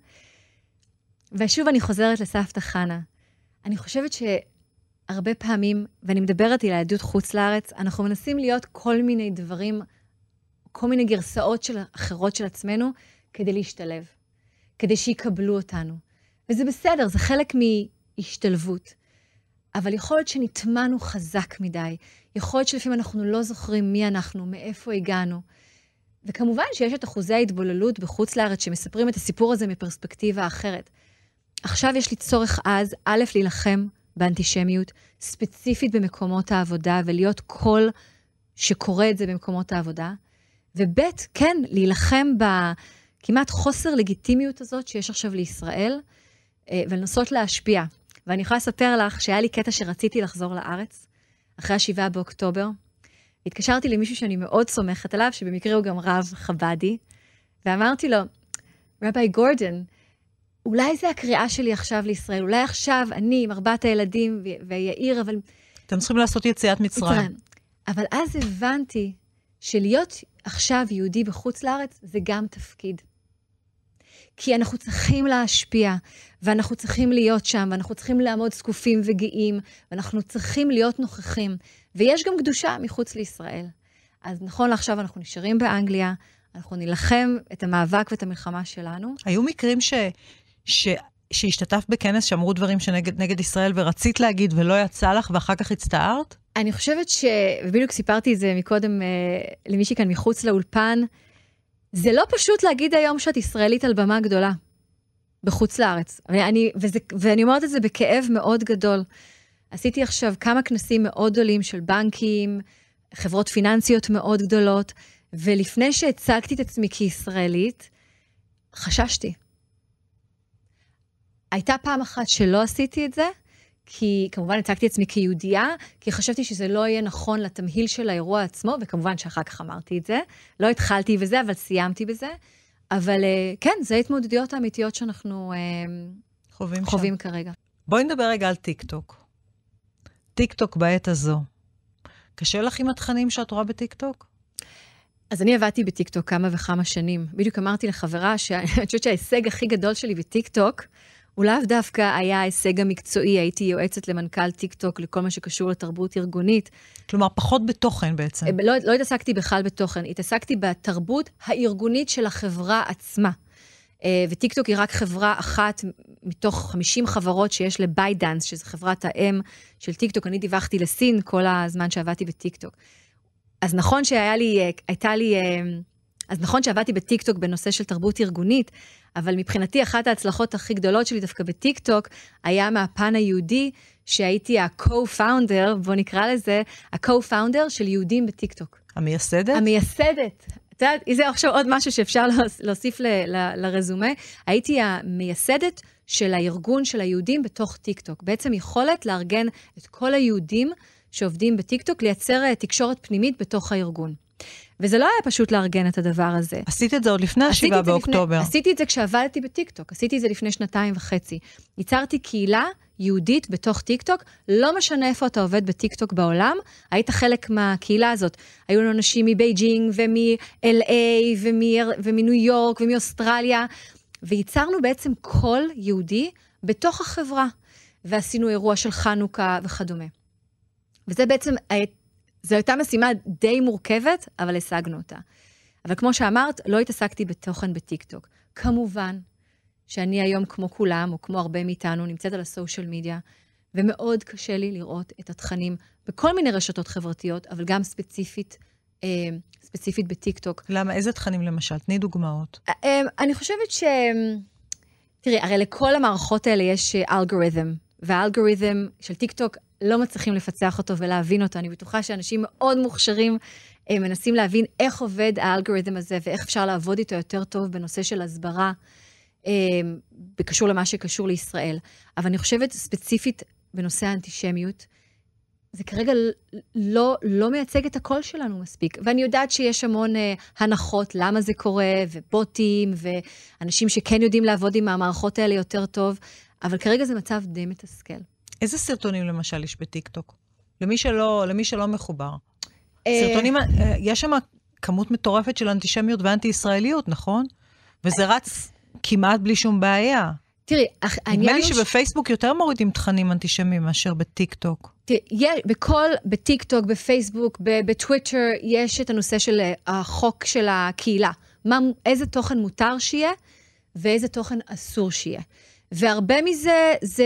ושוב אני חוזרת לסבתא חנה. אני חושבת שהרבה פעמים, ואני מדברת על היהדות חוץ לארץ, אנחנו מנסים להיות כל מיני דברים, כל מיני גרסאות של אחרות של עצמנו, כדי להשתלב, כדי שיקבלו אותנו. וזה בסדר, זה חלק השתלבות. אבל יכול להיות שנטמנו חזק מדי. יכול להיות שלפעמים אנחנו לא זוכרים מי אנחנו, מאיפה הגענו. וכמובן שיש את אחוזי ההתבוללות בחוץ לארץ שמספרים את הסיפור הזה מפרספקטיבה אחרת. עכשיו יש לי צורך עז, א', להילחם באנטישמיות, ספציפית במקומות העבודה, ולהיות קול שקורא את זה במקומות העבודה, וב', כן, להילחם בכמעט חוסר לגיטימיות הזאת שיש עכשיו לישראל, אה, ולנסות להשפיע. ואני יכולה לספר לך שהיה לי קטע שרציתי לחזור לארץ, אחרי השבעה באוקטובר. התקשרתי למישהו שאני מאוד סומכת עליו, שבמקרה הוא גם רב חבדי, ואמרתי לו, רבי גורדון, אולי זה הקריאה שלי עכשיו לישראל, אולי עכשיו אני עם ארבעת הילדים ויאיר, אבל... אתם צריכים לעשות יציאת מצרים. אבל אז הבנתי שלהיות עכשיו יהודי בחוץ לארץ זה גם תפקיד. כי אנחנו צריכים להשפיע, ואנחנו צריכים להיות שם, ואנחנו צריכים לעמוד זקופים וגאים, ואנחנו צריכים להיות נוכחים. ויש גם קדושה מחוץ לישראל. אז נכון לעכשיו אנחנו נשארים באנגליה, אנחנו נילחם את המאבק ואת המלחמה שלנו. היו מקרים ש... ש... שהשתתפת בכנס שאמרו דברים שנגד ישראל ורצית להגיד ולא יצא לך ואחר כך הצטערת? אני חושבת ש... ובדיוק סיפרתי את זה מקודם אה, למישהי כאן מחוץ לאולפן, זה לא פשוט להגיד היום שאת ישראלית על במה גדולה, בחוץ לארץ. ואני, וזה, ואני אומרת את זה בכאב מאוד גדול. עשיתי עכשיו כמה כנסים מאוד גדולים של בנקים, חברות פיננסיות מאוד גדולות, ולפני שהצגתי את עצמי כישראלית, חששתי. הייתה פעם אחת שלא עשיתי את זה, כי כמובן הצגתי עצמי כיהודייה, כי חשבתי שזה לא יהיה נכון לתמהיל של האירוע עצמו, וכמובן שאחר כך אמרתי את זה. לא התחלתי בזה, אבל סיימתי בזה. אבל אה, כן, זה ההתמודדויות האמיתיות שאנחנו אה, חווים, חווים כרגע. בואי נדבר רגע על טיקטוק. טיקטוק בעת הזו. קשה לך עם התכנים שאת רואה בטיקטוק? אז אני עבדתי בטיקטוק כמה וכמה שנים. בדיוק אמרתי לחברה שאני חושבת שההישג הכי גדול שלי בטיקטוק, הוא לאו דווקא היה ההישג המקצועי, הייתי יועצת למנכ"ל טיקטוק לכל מה שקשור לתרבות ארגונית. כלומר, פחות בתוכן בעצם. לא, לא התעסקתי בכלל בתוכן, התעסקתי בתרבות הארגונית של החברה עצמה. אה, וטיקטוק היא רק חברה אחת מתוך 50 חברות שיש לבייטדנס, שזו חברת האם של טיקטוק. אני דיווחתי לסין כל הזמן שעבדתי בטיקטוק. אז נכון שהיה לי, אה, לי, אה, אז נכון שעבדתי בטיקטוק בנושא של תרבות ארגונית, אבל מבחינתי אחת ההצלחות הכי גדולות שלי דווקא בטיקטוק היה מהפן היהודי, שהייתי ה-co-founder, בוא נקרא לזה, ה-co-founder של יהודים בטיקטוק. המייסדת? המייסדת. את יודעת, זה עכשיו עוד משהו שאפשר להוסיף ל, ל, לרזומה. הייתי המייסדת של הארגון של היהודים בתוך טיקטוק. בעצם יכולת לארגן את כל היהודים שעובדים בטיקטוק, לייצר אה, תקשורת פנימית בתוך הארגון. וזה לא היה פשוט לארגן את הדבר הזה. עשית את זה עוד לפני ה-7 באוקטובר. לפני, עשיתי את זה כשעבדתי בטיקטוק, עשיתי את זה לפני שנתיים וחצי. ייצרתי קהילה יהודית בתוך טיקטוק, לא משנה איפה אתה עובד בטיקטוק בעולם, היית חלק מהקהילה הזאת. היו לנו אנשים מבייג'ינג ומ-LA ומניו יורק ומאוסטרליה, וייצרנו בעצם קול יהודי בתוך החברה, ועשינו אירוע של חנוכה וכדומה. וזה בעצם, זו הייתה משימה די מורכבת, אבל השגנו אותה. אבל כמו שאמרת, לא התעסקתי בתוכן בטיקטוק. כמובן שאני היום, כמו כולם, או כמו הרבה מאיתנו, נמצאת על הסושיאל מדיה, ומאוד קשה לי לראות את התכנים בכל מיני רשתות חברתיות, אבל גם ספציפית, אה, ספציפית בטיקטוק. למה? איזה תכנים למשל? תני דוגמאות. אה, אה, אני חושבת ש... תראי, הרי לכל המערכות האלה יש אלגוריתם, והאלגוריתם של טיקטוק, לא מצליחים לפצח אותו ולהבין אותו. אני בטוחה שאנשים מאוד מוכשרים אה, מנסים להבין איך עובד האלגוריתם הזה ואיך אפשר לעבוד איתו יותר טוב בנושא של הסברה, אה, בקשור למה שקשור לישראל. אבל אני חושבת ספציפית בנושא האנטישמיות, זה כרגע לא, לא מייצג את הקול שלנו מספיק. ואני יודעת שיש המון אה, הנחות למה זה קורה, ובוטים, ואנשים שכן יודעים לעבוד עם המערכות האלה יותר טוב, אבל כרגע זה מצב די מתסכל. איזה סרטונים למשל יש בטיקטוק? למי שלא, למי שלא מחובר. אה, סרטונים, אה, יש שם כמות מטורפת של אנטישמיות ואנטי-ישראליות, נכון? וזה רץ כמעט בלי שום בעיה. תראי, העניין הוא... נדמה לי שבפייסבוק יותר מורידים תכנים אנטישמיים מאשר בטיקטוק. תראי, בכל, בטיקטוק, בפייסבוק, בטוויטר, יש את הנושא של אה, החוק של הקהילה. מה, איזה תוכן מותר שיהיה ואיזה תוכן אסור שיהיה. והרבה מזה זה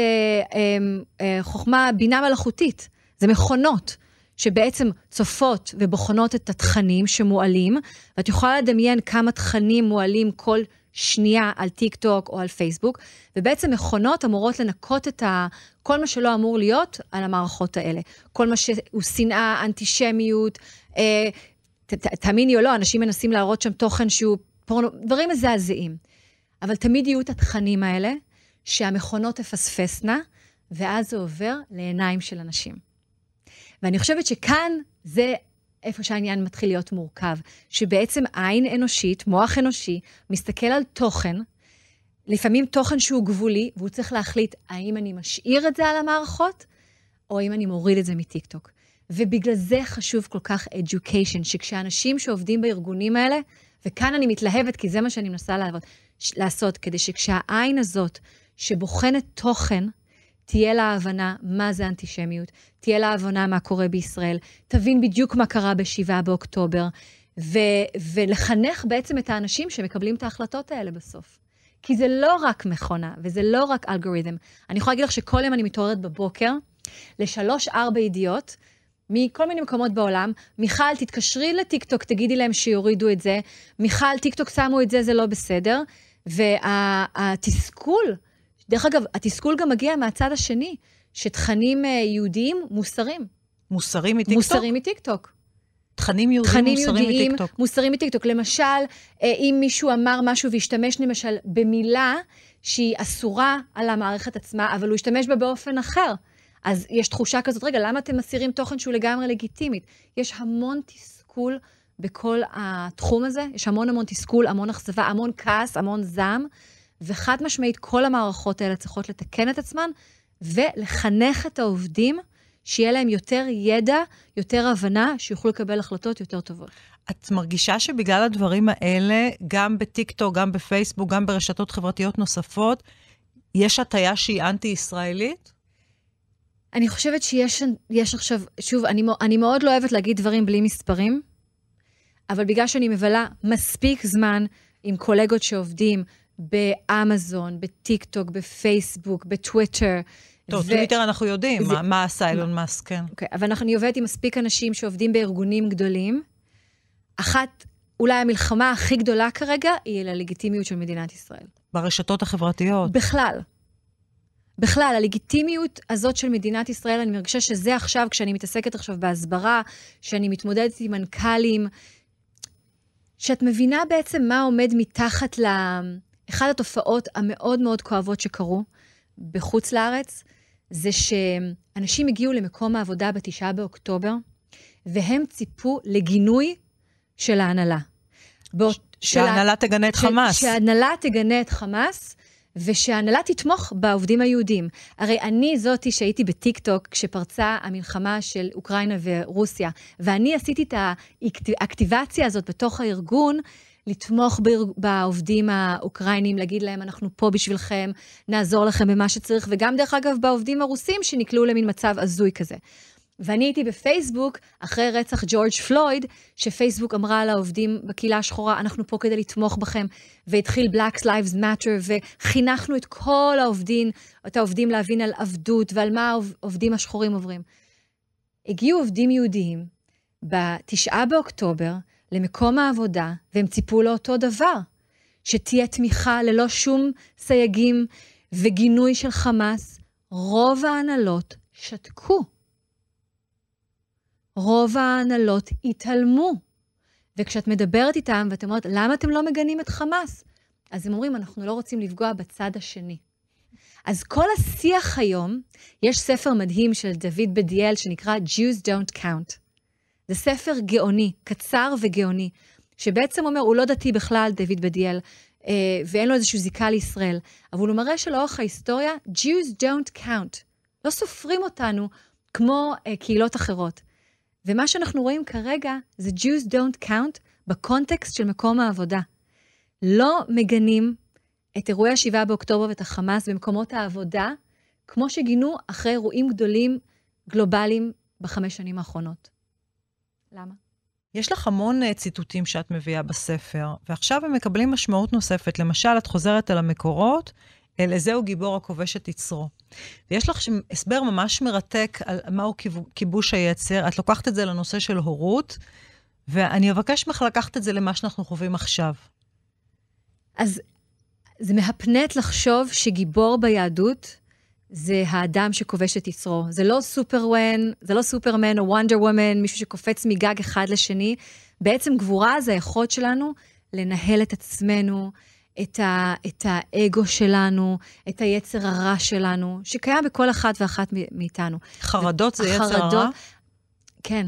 אמ, אה, חוכמה, בינה מלאכותית. זה מכונות שבעצם צופות ובוחנות את התכנים שמועלים, ואת יכולה לדמיין כמה תכנים מועלים כל שנייה על טיק טוק או על פייסבוק, ובעצם מכונות אמורות לנקות את ה... כל מה שלא אמור להיות על המערכות האלה. כל מה שהוא שנאה, אנטישמיות, אה, ת, ת, תאמיני או לא, אנשים מנסים להראות שם תוכן שהוא פורנו, דברים מזעזעים. אבל תמיד יהיו את התכנים האלה, שהמכונות תפספסנה, ואז זה עובר לעיניים של אנשים. ואני חושבת שכאן זה איפה שהעניין מתחיל להיות מורכב, שבעצם עין אנושית, מוח אנושי, מסתכל על תוכן, לפעמים תוכן שהוא גבולי, והוא צריך להחליט האם אני משאיר את זה על המערכות, או האם אני מוריד את זה מטיקטוק. ובגלל זה חשוב כל כך education, שכשאנשים שעובדים בארגונים האלה, וכאן אני מתלהבת כי זה מה שאני מנסה לעבוד, לעשות, כדי שכשהעין הזאת שבוחנת תוכן, תהיה לה הבנה מה זה אנטישמיות, תהיה לה הבנה מה קורה בישראל, תבין בדיוק מה קרה ב-7 באוקטובר, ו- ולחנך בעצם את האנשים שמקבלים את ההחלטות האלה בסוף. כי זה לא רק מכונה, וזה לא רק אלגוריתם. אני יכולה להגיד לך שכל יום אני מתעוררת בבוקר לשלוש-ארבע ידיעות, מכל מיני מקומות בעולם, מיכל, תתקשרי לטיקטוק, תגידי להם שיורידו את זה, מיכל, טיקטוק שמו את זה, זה לא בסדר. והתסכול, וה- דרך אגב, התסכול גם מגיע מהצד השני, שתכנים אה, יהודיים מוסרים. מוסרים מטיקטוק? מוסרים מטיקטוק. תכנים יהודיים תכנים מוסרים יהודיים מטיקטוק. מוסרים מטיקטוק. למשל, אה, אם מישהו אמר משהו והשתמש למשל במילה שהיא אסורה על המערכת עצמה, אבל הוא השתמש בה באופן אחר, אז יש תחושה כזאת, רגע, למה אתם מסירים תוכן שהוא לגמרי לגיטימית? יש המון תסכול בכל התחום הזה, יש המון המון תסכול, המון אכזבה, המון כעס, המון זעם. וחד משמעית, כל המערכות האלה צריכות לתקן את עצמן ולחנך את העובדים שיהיה להם יותר ידע, יותר הבנה, שיוכלו לקבל החלטות יותר טובות. את מרגישה שבגלל הדברים האלה, גם בטיקטוק, גם בפייסבוק, גם ברשתות חברתיות נוספות, יש הטיה שהיא אנטי-ישראלית? אני חושבת שיש יש עכשיו, שוב, אני, אני מאוד לא אוהבת להגיד דברים בלי מספרים, אבל בגלל שאני מבלה מספיק זמן עם קולגות שעובדים באמזון, בטיק טוק, בפייסבוק, בטוויטר. טוב, ו... טוויטר אנחנו יודעים, זה... מה, מה עשה אילון מאסק, כן. אוקיי, אבל אני עובדת עם מספיק אנשים שעובדים בארגונים גדולים. אחת, אולי המלחמה הכי גדולה כרגע, היא על הלגיטימיות של מדינת ישראל. ברשתות החברתיות. בכלל. בכלל, הלגיטימיות הזאת של מדינת ישראל, אני מרגישה שזה עכשיו, כשאני מתעסקת עכשיו בהסברה, שאני מתמודדת עם מנכ"לים, שאת מבינה בעצם מה עומד מתחת ל... אחת התופעות המאוד מאוד כואבות שקרו בחוץ לארץ, זה שאנשים הגיעו למקום העבודה בתשעה באוקטובר, והם ציפו לגינוי של ההנהלה. שההנהלה תגנה את חמאס. שההנהלה תגנה את חמאס, ושההנהלה תתמוך בעובדים היהודים. הרי אני זאתי שהייתי בטיקטוק כשפרצה המלחמה של אוקראינה ורוסיה, ואני עשיתי את האקטיבציה הזאת בתוך הארגון, לתמוך בעובדים האוקראינים, להגיד להם, אנחנו פה בשבילכם, נעזור לכם במה שצריך, וגם, דרך אגב, בעובדים הרוסים שנקלעו למין מצב הזוי כזה. ואני הייתי בפייסבוק, אחרי רצח ג'ורג' פלויד, שפייסבוק אמרה לעובדים בקהילה השחורה, אנחנו פה כדי לתמוך בכם, והתחיל Black Lives Matter, וחינכנו את כל העובדים, את העובדים להבין על עבדות ועל מה העובדים השחורים עוברים. הגיעו עובדים יהודיים בתשעה באוקטובר למקום העבודה, והם ציפו לאותו דבר, שתהיה תמיכה ללא שום סייגים וגינוי של חמאס. רוב ההנהלות שתקו. רוב ההנהלות התעלמו. וכשאת מדברת איתם ואת אומרת, למה אתם לא מגנים את חמאס? אז הם אומרים, אנחנו לא רוצים לפגוע בצד השני. אז כל השיח היום, יש ספר מדהים של דוד בדיאל שנקרא Jews Don't Count. זה ספר גאוני, קצר וגאוני, שבעצם אומר, הוא לא דתי בכלל, דוד בדיאל, אה, ואין לו איזושהי זיקה לישראל, אבל הוא מראה שלאורך ההיסטוריה, Jews don't count. לא סופרים אותנו כמו אה, קהילות אחרות. ומה שאנחנו רואים כרגע זה Jews don't count בקונטקסט של מקום העבודה. לא מגנים את אירועי ה-7 באוקטובר ואת החמאס במקומות העבודה, כמו שגינו אחרי אירועים גדולים גלובליים בחמש שנים האחרונות. למה? יש לך המון uh, ציטוטים שאת מביאה בספר, ועכשיו הם מקבלים משמעות נוספת. למשל, את חוזרת על המקורות, לזהו גיבור הכובש את יצרו. ויש לך הסבר ממש מרתק על מהו כיבוש היצר. את לוקחת את זה לנושא של הורות, ואני אבקש ממך לקחת את זה למה שאנחנו חווים עכשיו. אז זה מהפנט לחשוב שגיבור ביהדות זה האדם שכובש את יצרו. זה לא סופרוון, זה לא סופרמן או וונדר וומן, מישהו שקופץ מגג אחד לשני. בעצם גבורה זה היכולת שלנו לנהל את עצמנו, את, ה, את האגו שלנו, את היצר הרע שלנו, שקיים בכל אחת ואחת מאיתנו. חרדות זה יצר הרע? כן.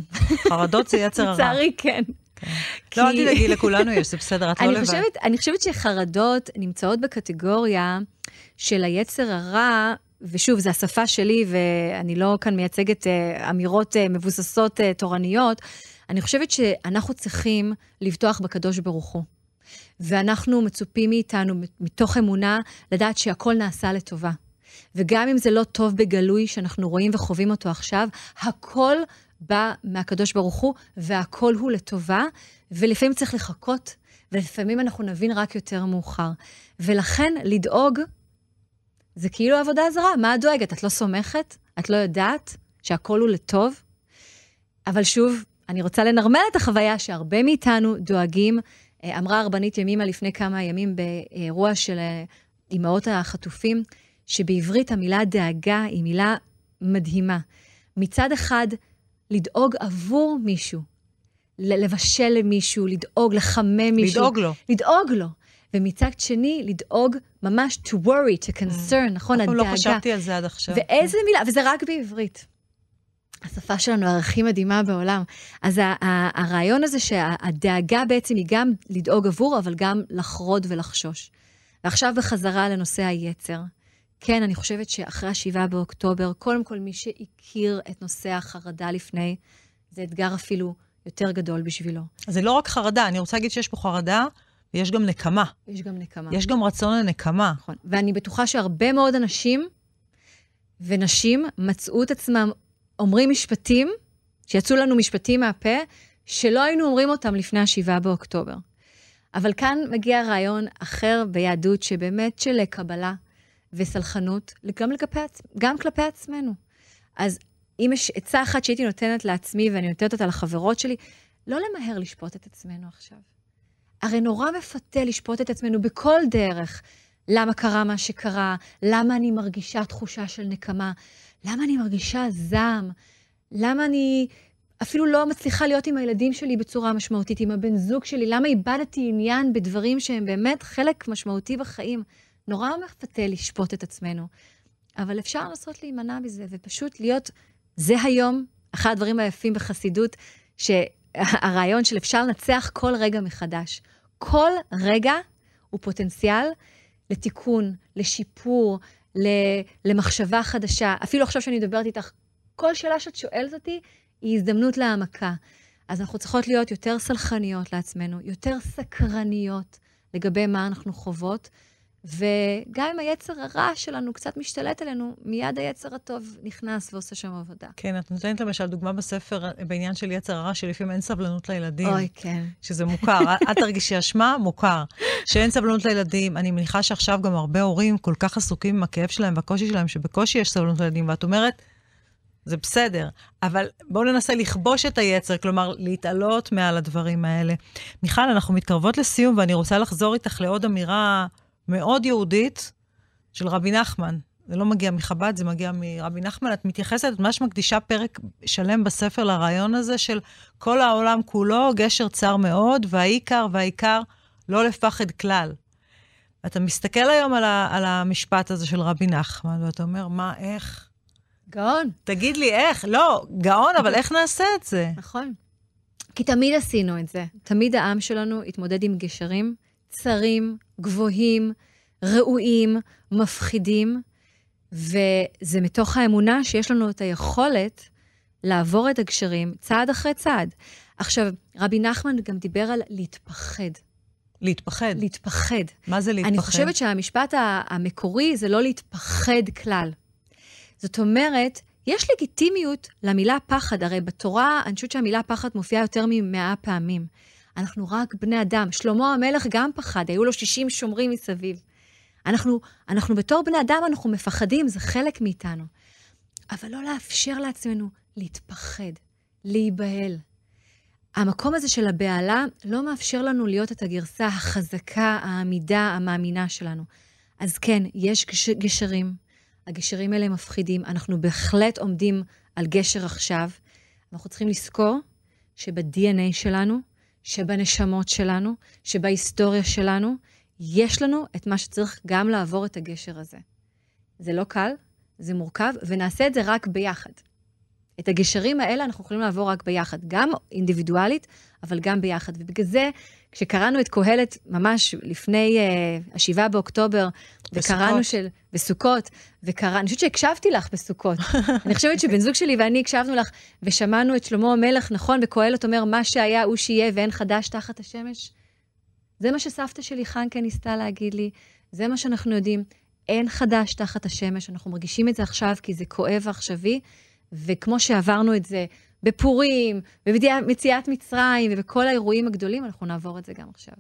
חרדות זה יצר הרע. לצערי כן. כן. כי... לא, אל תדאגי, לכולנו יש, זה בסדר, את לא לבד. חושבת, אני חושבת שחרדות נמצאות בקטגוריה של היצר הרע, ושוב, זו השפה שלי, ואני לא כאן מייצגת אה, אמירות אה, מבוססות אה, תורניות, אני חושבת שאנחנו צריכים לבטוח בקדוש ברוך הוא. ואנחנו מצופים מאיתנו, מתוך אמונה, לדעת שהכל נעשה לטובה. וגם אם זה לא טוב בגלוי, שאנחנו רואים וחווים אותו עכשיו, הכל בא מהקדוש ברוך הוא, והכל הוא לטובה, ולפעמים צריך לחכות, ולפעמים אנחנו נבין רק יותר מאוחר. ולכן, לדאוג, זה כאילו עבודה זרה. מה את דואגת? את לא סומכת? את לא יודעת שהכל הוא לטוב? אבל שוב, אני רוצה לנרמל את החוויה שהרבה מאיתנו דואגים אה, אמרה הרבנית ימימה לפני כמה ימים באירוע של אה, אימהות החטופים, שבעברית המילה דאגה היא מילה מדהימה. מצד אחד, לדאוג עבור מישהו, לבשל למישהו, לדאוג, לחמם מישהו. לדאוג לו. לדאוג לו. ומצד שני, לדאוג ממש to worry, to concern, mm. נכון? הדאגה. אף פעם לא חשבתי על זה עד עכשיו. ואיזה מילה, וזה רק בעברית. השפה שלנו הכי מדהימה בעולם. אז הרעיון הזה שהדאגה בעצם היא גם לדאוג עבור, אבל גם לחרוד ולחשוש. ועכשיו בחזרה לנושא היצר. כן, אני חושבת שאחרי ה-7 באוקטובר, קודם כל מי שהכיר את נושא החרדה לפני, זה אתגר אפילו יותר גדול בשבילו. אז זה לא רק חרדה, אני רוצה להגיד שיש פה חרדה, ויש גם נקמה. יש גם נקמה. יש גם רצון לנקמה. נכון. ואני בטוחה שהרבה מאוד אנשים ונשים מצאו את עצמם אומרים משפטים, שיצאו לנו משפטים מהפה, שלא היינו אומרים אותם לפני ה-7 באוקטובר. אבל כאן מגיע רעיון אחר ביהדות, שבאמת של קבלה וסלחנות, גם, לגבי, גם כלפי עצמנו. אז אם יש עצה אחת שהייתי נותנת לעצמי, ואני נותנת אותה לחברות שלי, לא למהר לשפוט את עצמנו עכשיו. הרי נורא מפתה לשפוט את עצמנו בכל דרך. למה קרה מה שקרה? למה אני מרגישה תחושה של נקמה? למה אני מרגישה זעם? למה אני אפילו לא מצליחה להיות עם הילדים שלי בצורה משמעותית, עם הבן זוג שלי? למה איבדתי עניין בדברים שהם באמת חלק משמעותי בחיים? נורא מפתה לשפוט את עצמנו. אבל אפשר לנסות להימנע מזה, ופשוט להיות, זה היום, אחד הדברים היפים בחסידות, שהרעיון של אפשר לנצח כל רגע מחדש. כל רגע הוא פוטנציאל לתיקון, לשיפור, למחשבה חדשה. אפילו עכשיו שאני מדברת איתך, כל שאלה שאת שואלת אותי היא הזדמנות להעמקה. אז אנחנו צריכות להיות יותר סלחניות לעצמנו, יותר סקרניות לגבי מה אנחנו חוות, וגם אם היצר הרע שלנו קצת משתלט עלינו, מיד היצר הטוב נכנס ועושה שם עבודה. כן, את נותנת למשל דוגמה בספר בעניין של יצר הרע, שלפעמים אין סבלנות לילדים. אוי, כן. שזה מוכר. אל תרגישי אשמה, מוכר. שאין סבלנות לילדים. אני מניחה שעכשיו גם הרבה הורים כל כך עסוקים עם הכאב שלהם והקושי שלהם, שבקושי יש סבלנות לילדים, ואת אומרת, זה בסדר, אבל בואו ננסה לכבוש את היצר, כלומר, להתעלות מעל הדברים האלה. מיכל, אנחנו מתקרבות לסיום, ואני רוצה לחזור איתך לעוד אמירה מאוד יהודית של רבי נחמן. זה לא מגיע מחב"ד, זה מגיע מרבי נחמן. את מתייחסת, את ממש מקדישה פרק שלם בספר לרעיון הזה של כל העולם כולו, גשר צר מאוד, והעיקר והעיקר לא לפחד כלל. אתה מסתכל היום על, ה, על המשפט הזה של רבי נחמן, ואתה אומר, מה, איך? גאון. תגיד לי איך. לא, גאון, אבל איך נעשה את זה? נכון. כי תמיד עשינו את זה. תמיד העם שלנו התמודד עם גשרים צרים, גבוהים, ראויים, מפחידים, וזה מתוך האמונה שיש לנו את היכולת לעבור את הגשרים צעד אחרי צעד. עכשיו, רבי נחמן גם דיבר על להתפחד. להתפחד? להתפחד. מה זה להתפחד? אני חושבת שהמשפט המקורי זה לא להתפחד כלל. זאת אומרת, יש לגיטימיות למילה פחד, הרי בתורה, אני חושבת שהמילה פחד מופיעה יותר ממאה פעמים. אנחנו רק בני אדם. שלמה המלך גם פחד, היו לו 60 שומרים מסביב. אנחנו, אנחנו בתור בני אדם, אנחנו מפחדים, זה חלק מאיתנו. אבל לא לאפשר לעצמנו להתפחד, להיבהל. המקום הזה של הבהלה לא מאפשר לנו להיות את הגרסה החזקה, העמידה, המאמינה שלנו. אז כן, יש גש, גשרים, הגשרים האלה מפחידים, אנחנו בהחלט עומדים על גשר עכשיו. אנחנו צריכים לזכור שב-DNA שלנו שבנשמות שלנו, שבהיסטוריה שלנו, יש לנו את מה שצריך גם לעבור את הגשר הזה. זה לא קל, זה מורכב, ונעשה את זה רק ביחד. את הגשרים האלה אנחנו יכולים לעבור רק ביחד, גם אינדיבידואלית, אבל גם ביחד. ובגלל זה, כשקראנו את קהלת ממש לפני uh, השבעה באוקטובר, וקראנו של... בסוכות, וקרא... אני חושבת שהקשבתי לך בסוכות. אני חושבת שבן זוג שלי ואני הקשבנו לך, ושמענו את שלמה המלך, נכון, וקהלת אומר, מה שהיה הוא שיהיה ואין חדש תחת השמש. זה מה שסבתא שלי חנקה ניסתה להגיד לי, זה מה שאנחנו יודעים. אין חדש תחת השמש, אנחנו מרגישים את זה עכשיו כי זה כואב ועכשווי, וכמו שעברנו את זה בפורים, במציאת מצרים ובכל האירועים הגדולים, אנחנו נעבור את זה גם עכשיו.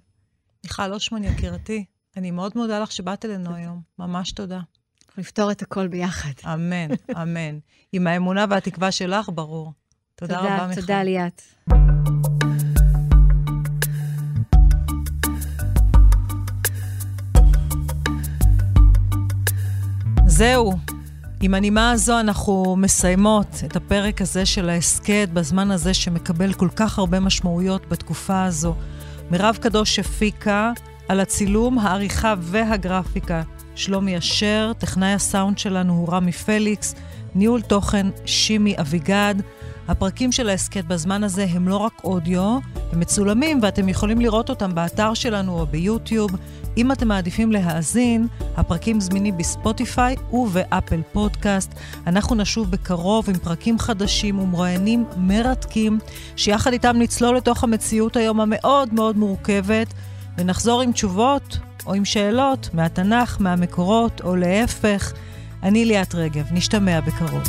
מיכל אושמן, יקירתי, אני מאוד מודה לך שבאת אלינו היום. ממש תודה. אנחנו נפתור את הכל ביחד. אמן, אמן. עם האמונה והתקווה שלך, ברור. תודה, תודה רבה, מיכל. תודה, ליאת. זהו. עם הנימה הזו אנחנו מסיימות את הפרק הזה של ההסכת בזמן הזה שמקבל כל כך הרבה משמעויות בתקופה הזו. מירב קדוש הפיקה על הצילום, העריכה והגרפיקה. שלומי אשר, טכנאי הסאונד שלנו הוא רמי פליקס, ניהול תוכן שימי אביגד. הפרקים של ההסכת בזמן הזה הם לא רק אודיו, הם מצולמים ואתם יכולים לראות אותם באתר שלנו או ביוטיוב. אם אתם מעדיפים להאזין, הפרקים זמינים בספוטיפיי ובאפל פודקאסט. אנחנו נשוב בקרוב עם פרקים חדשים ומרואיינים מרתקים, שיחד איתם נצלול לתוך המציאות היום המאוד מאוד מורכבת, ונחזור עם תשובות או עם שאלות מהתנ"ך, מהמקורות, או להפך. אני ליאת רגב, נשתמע בקרוב.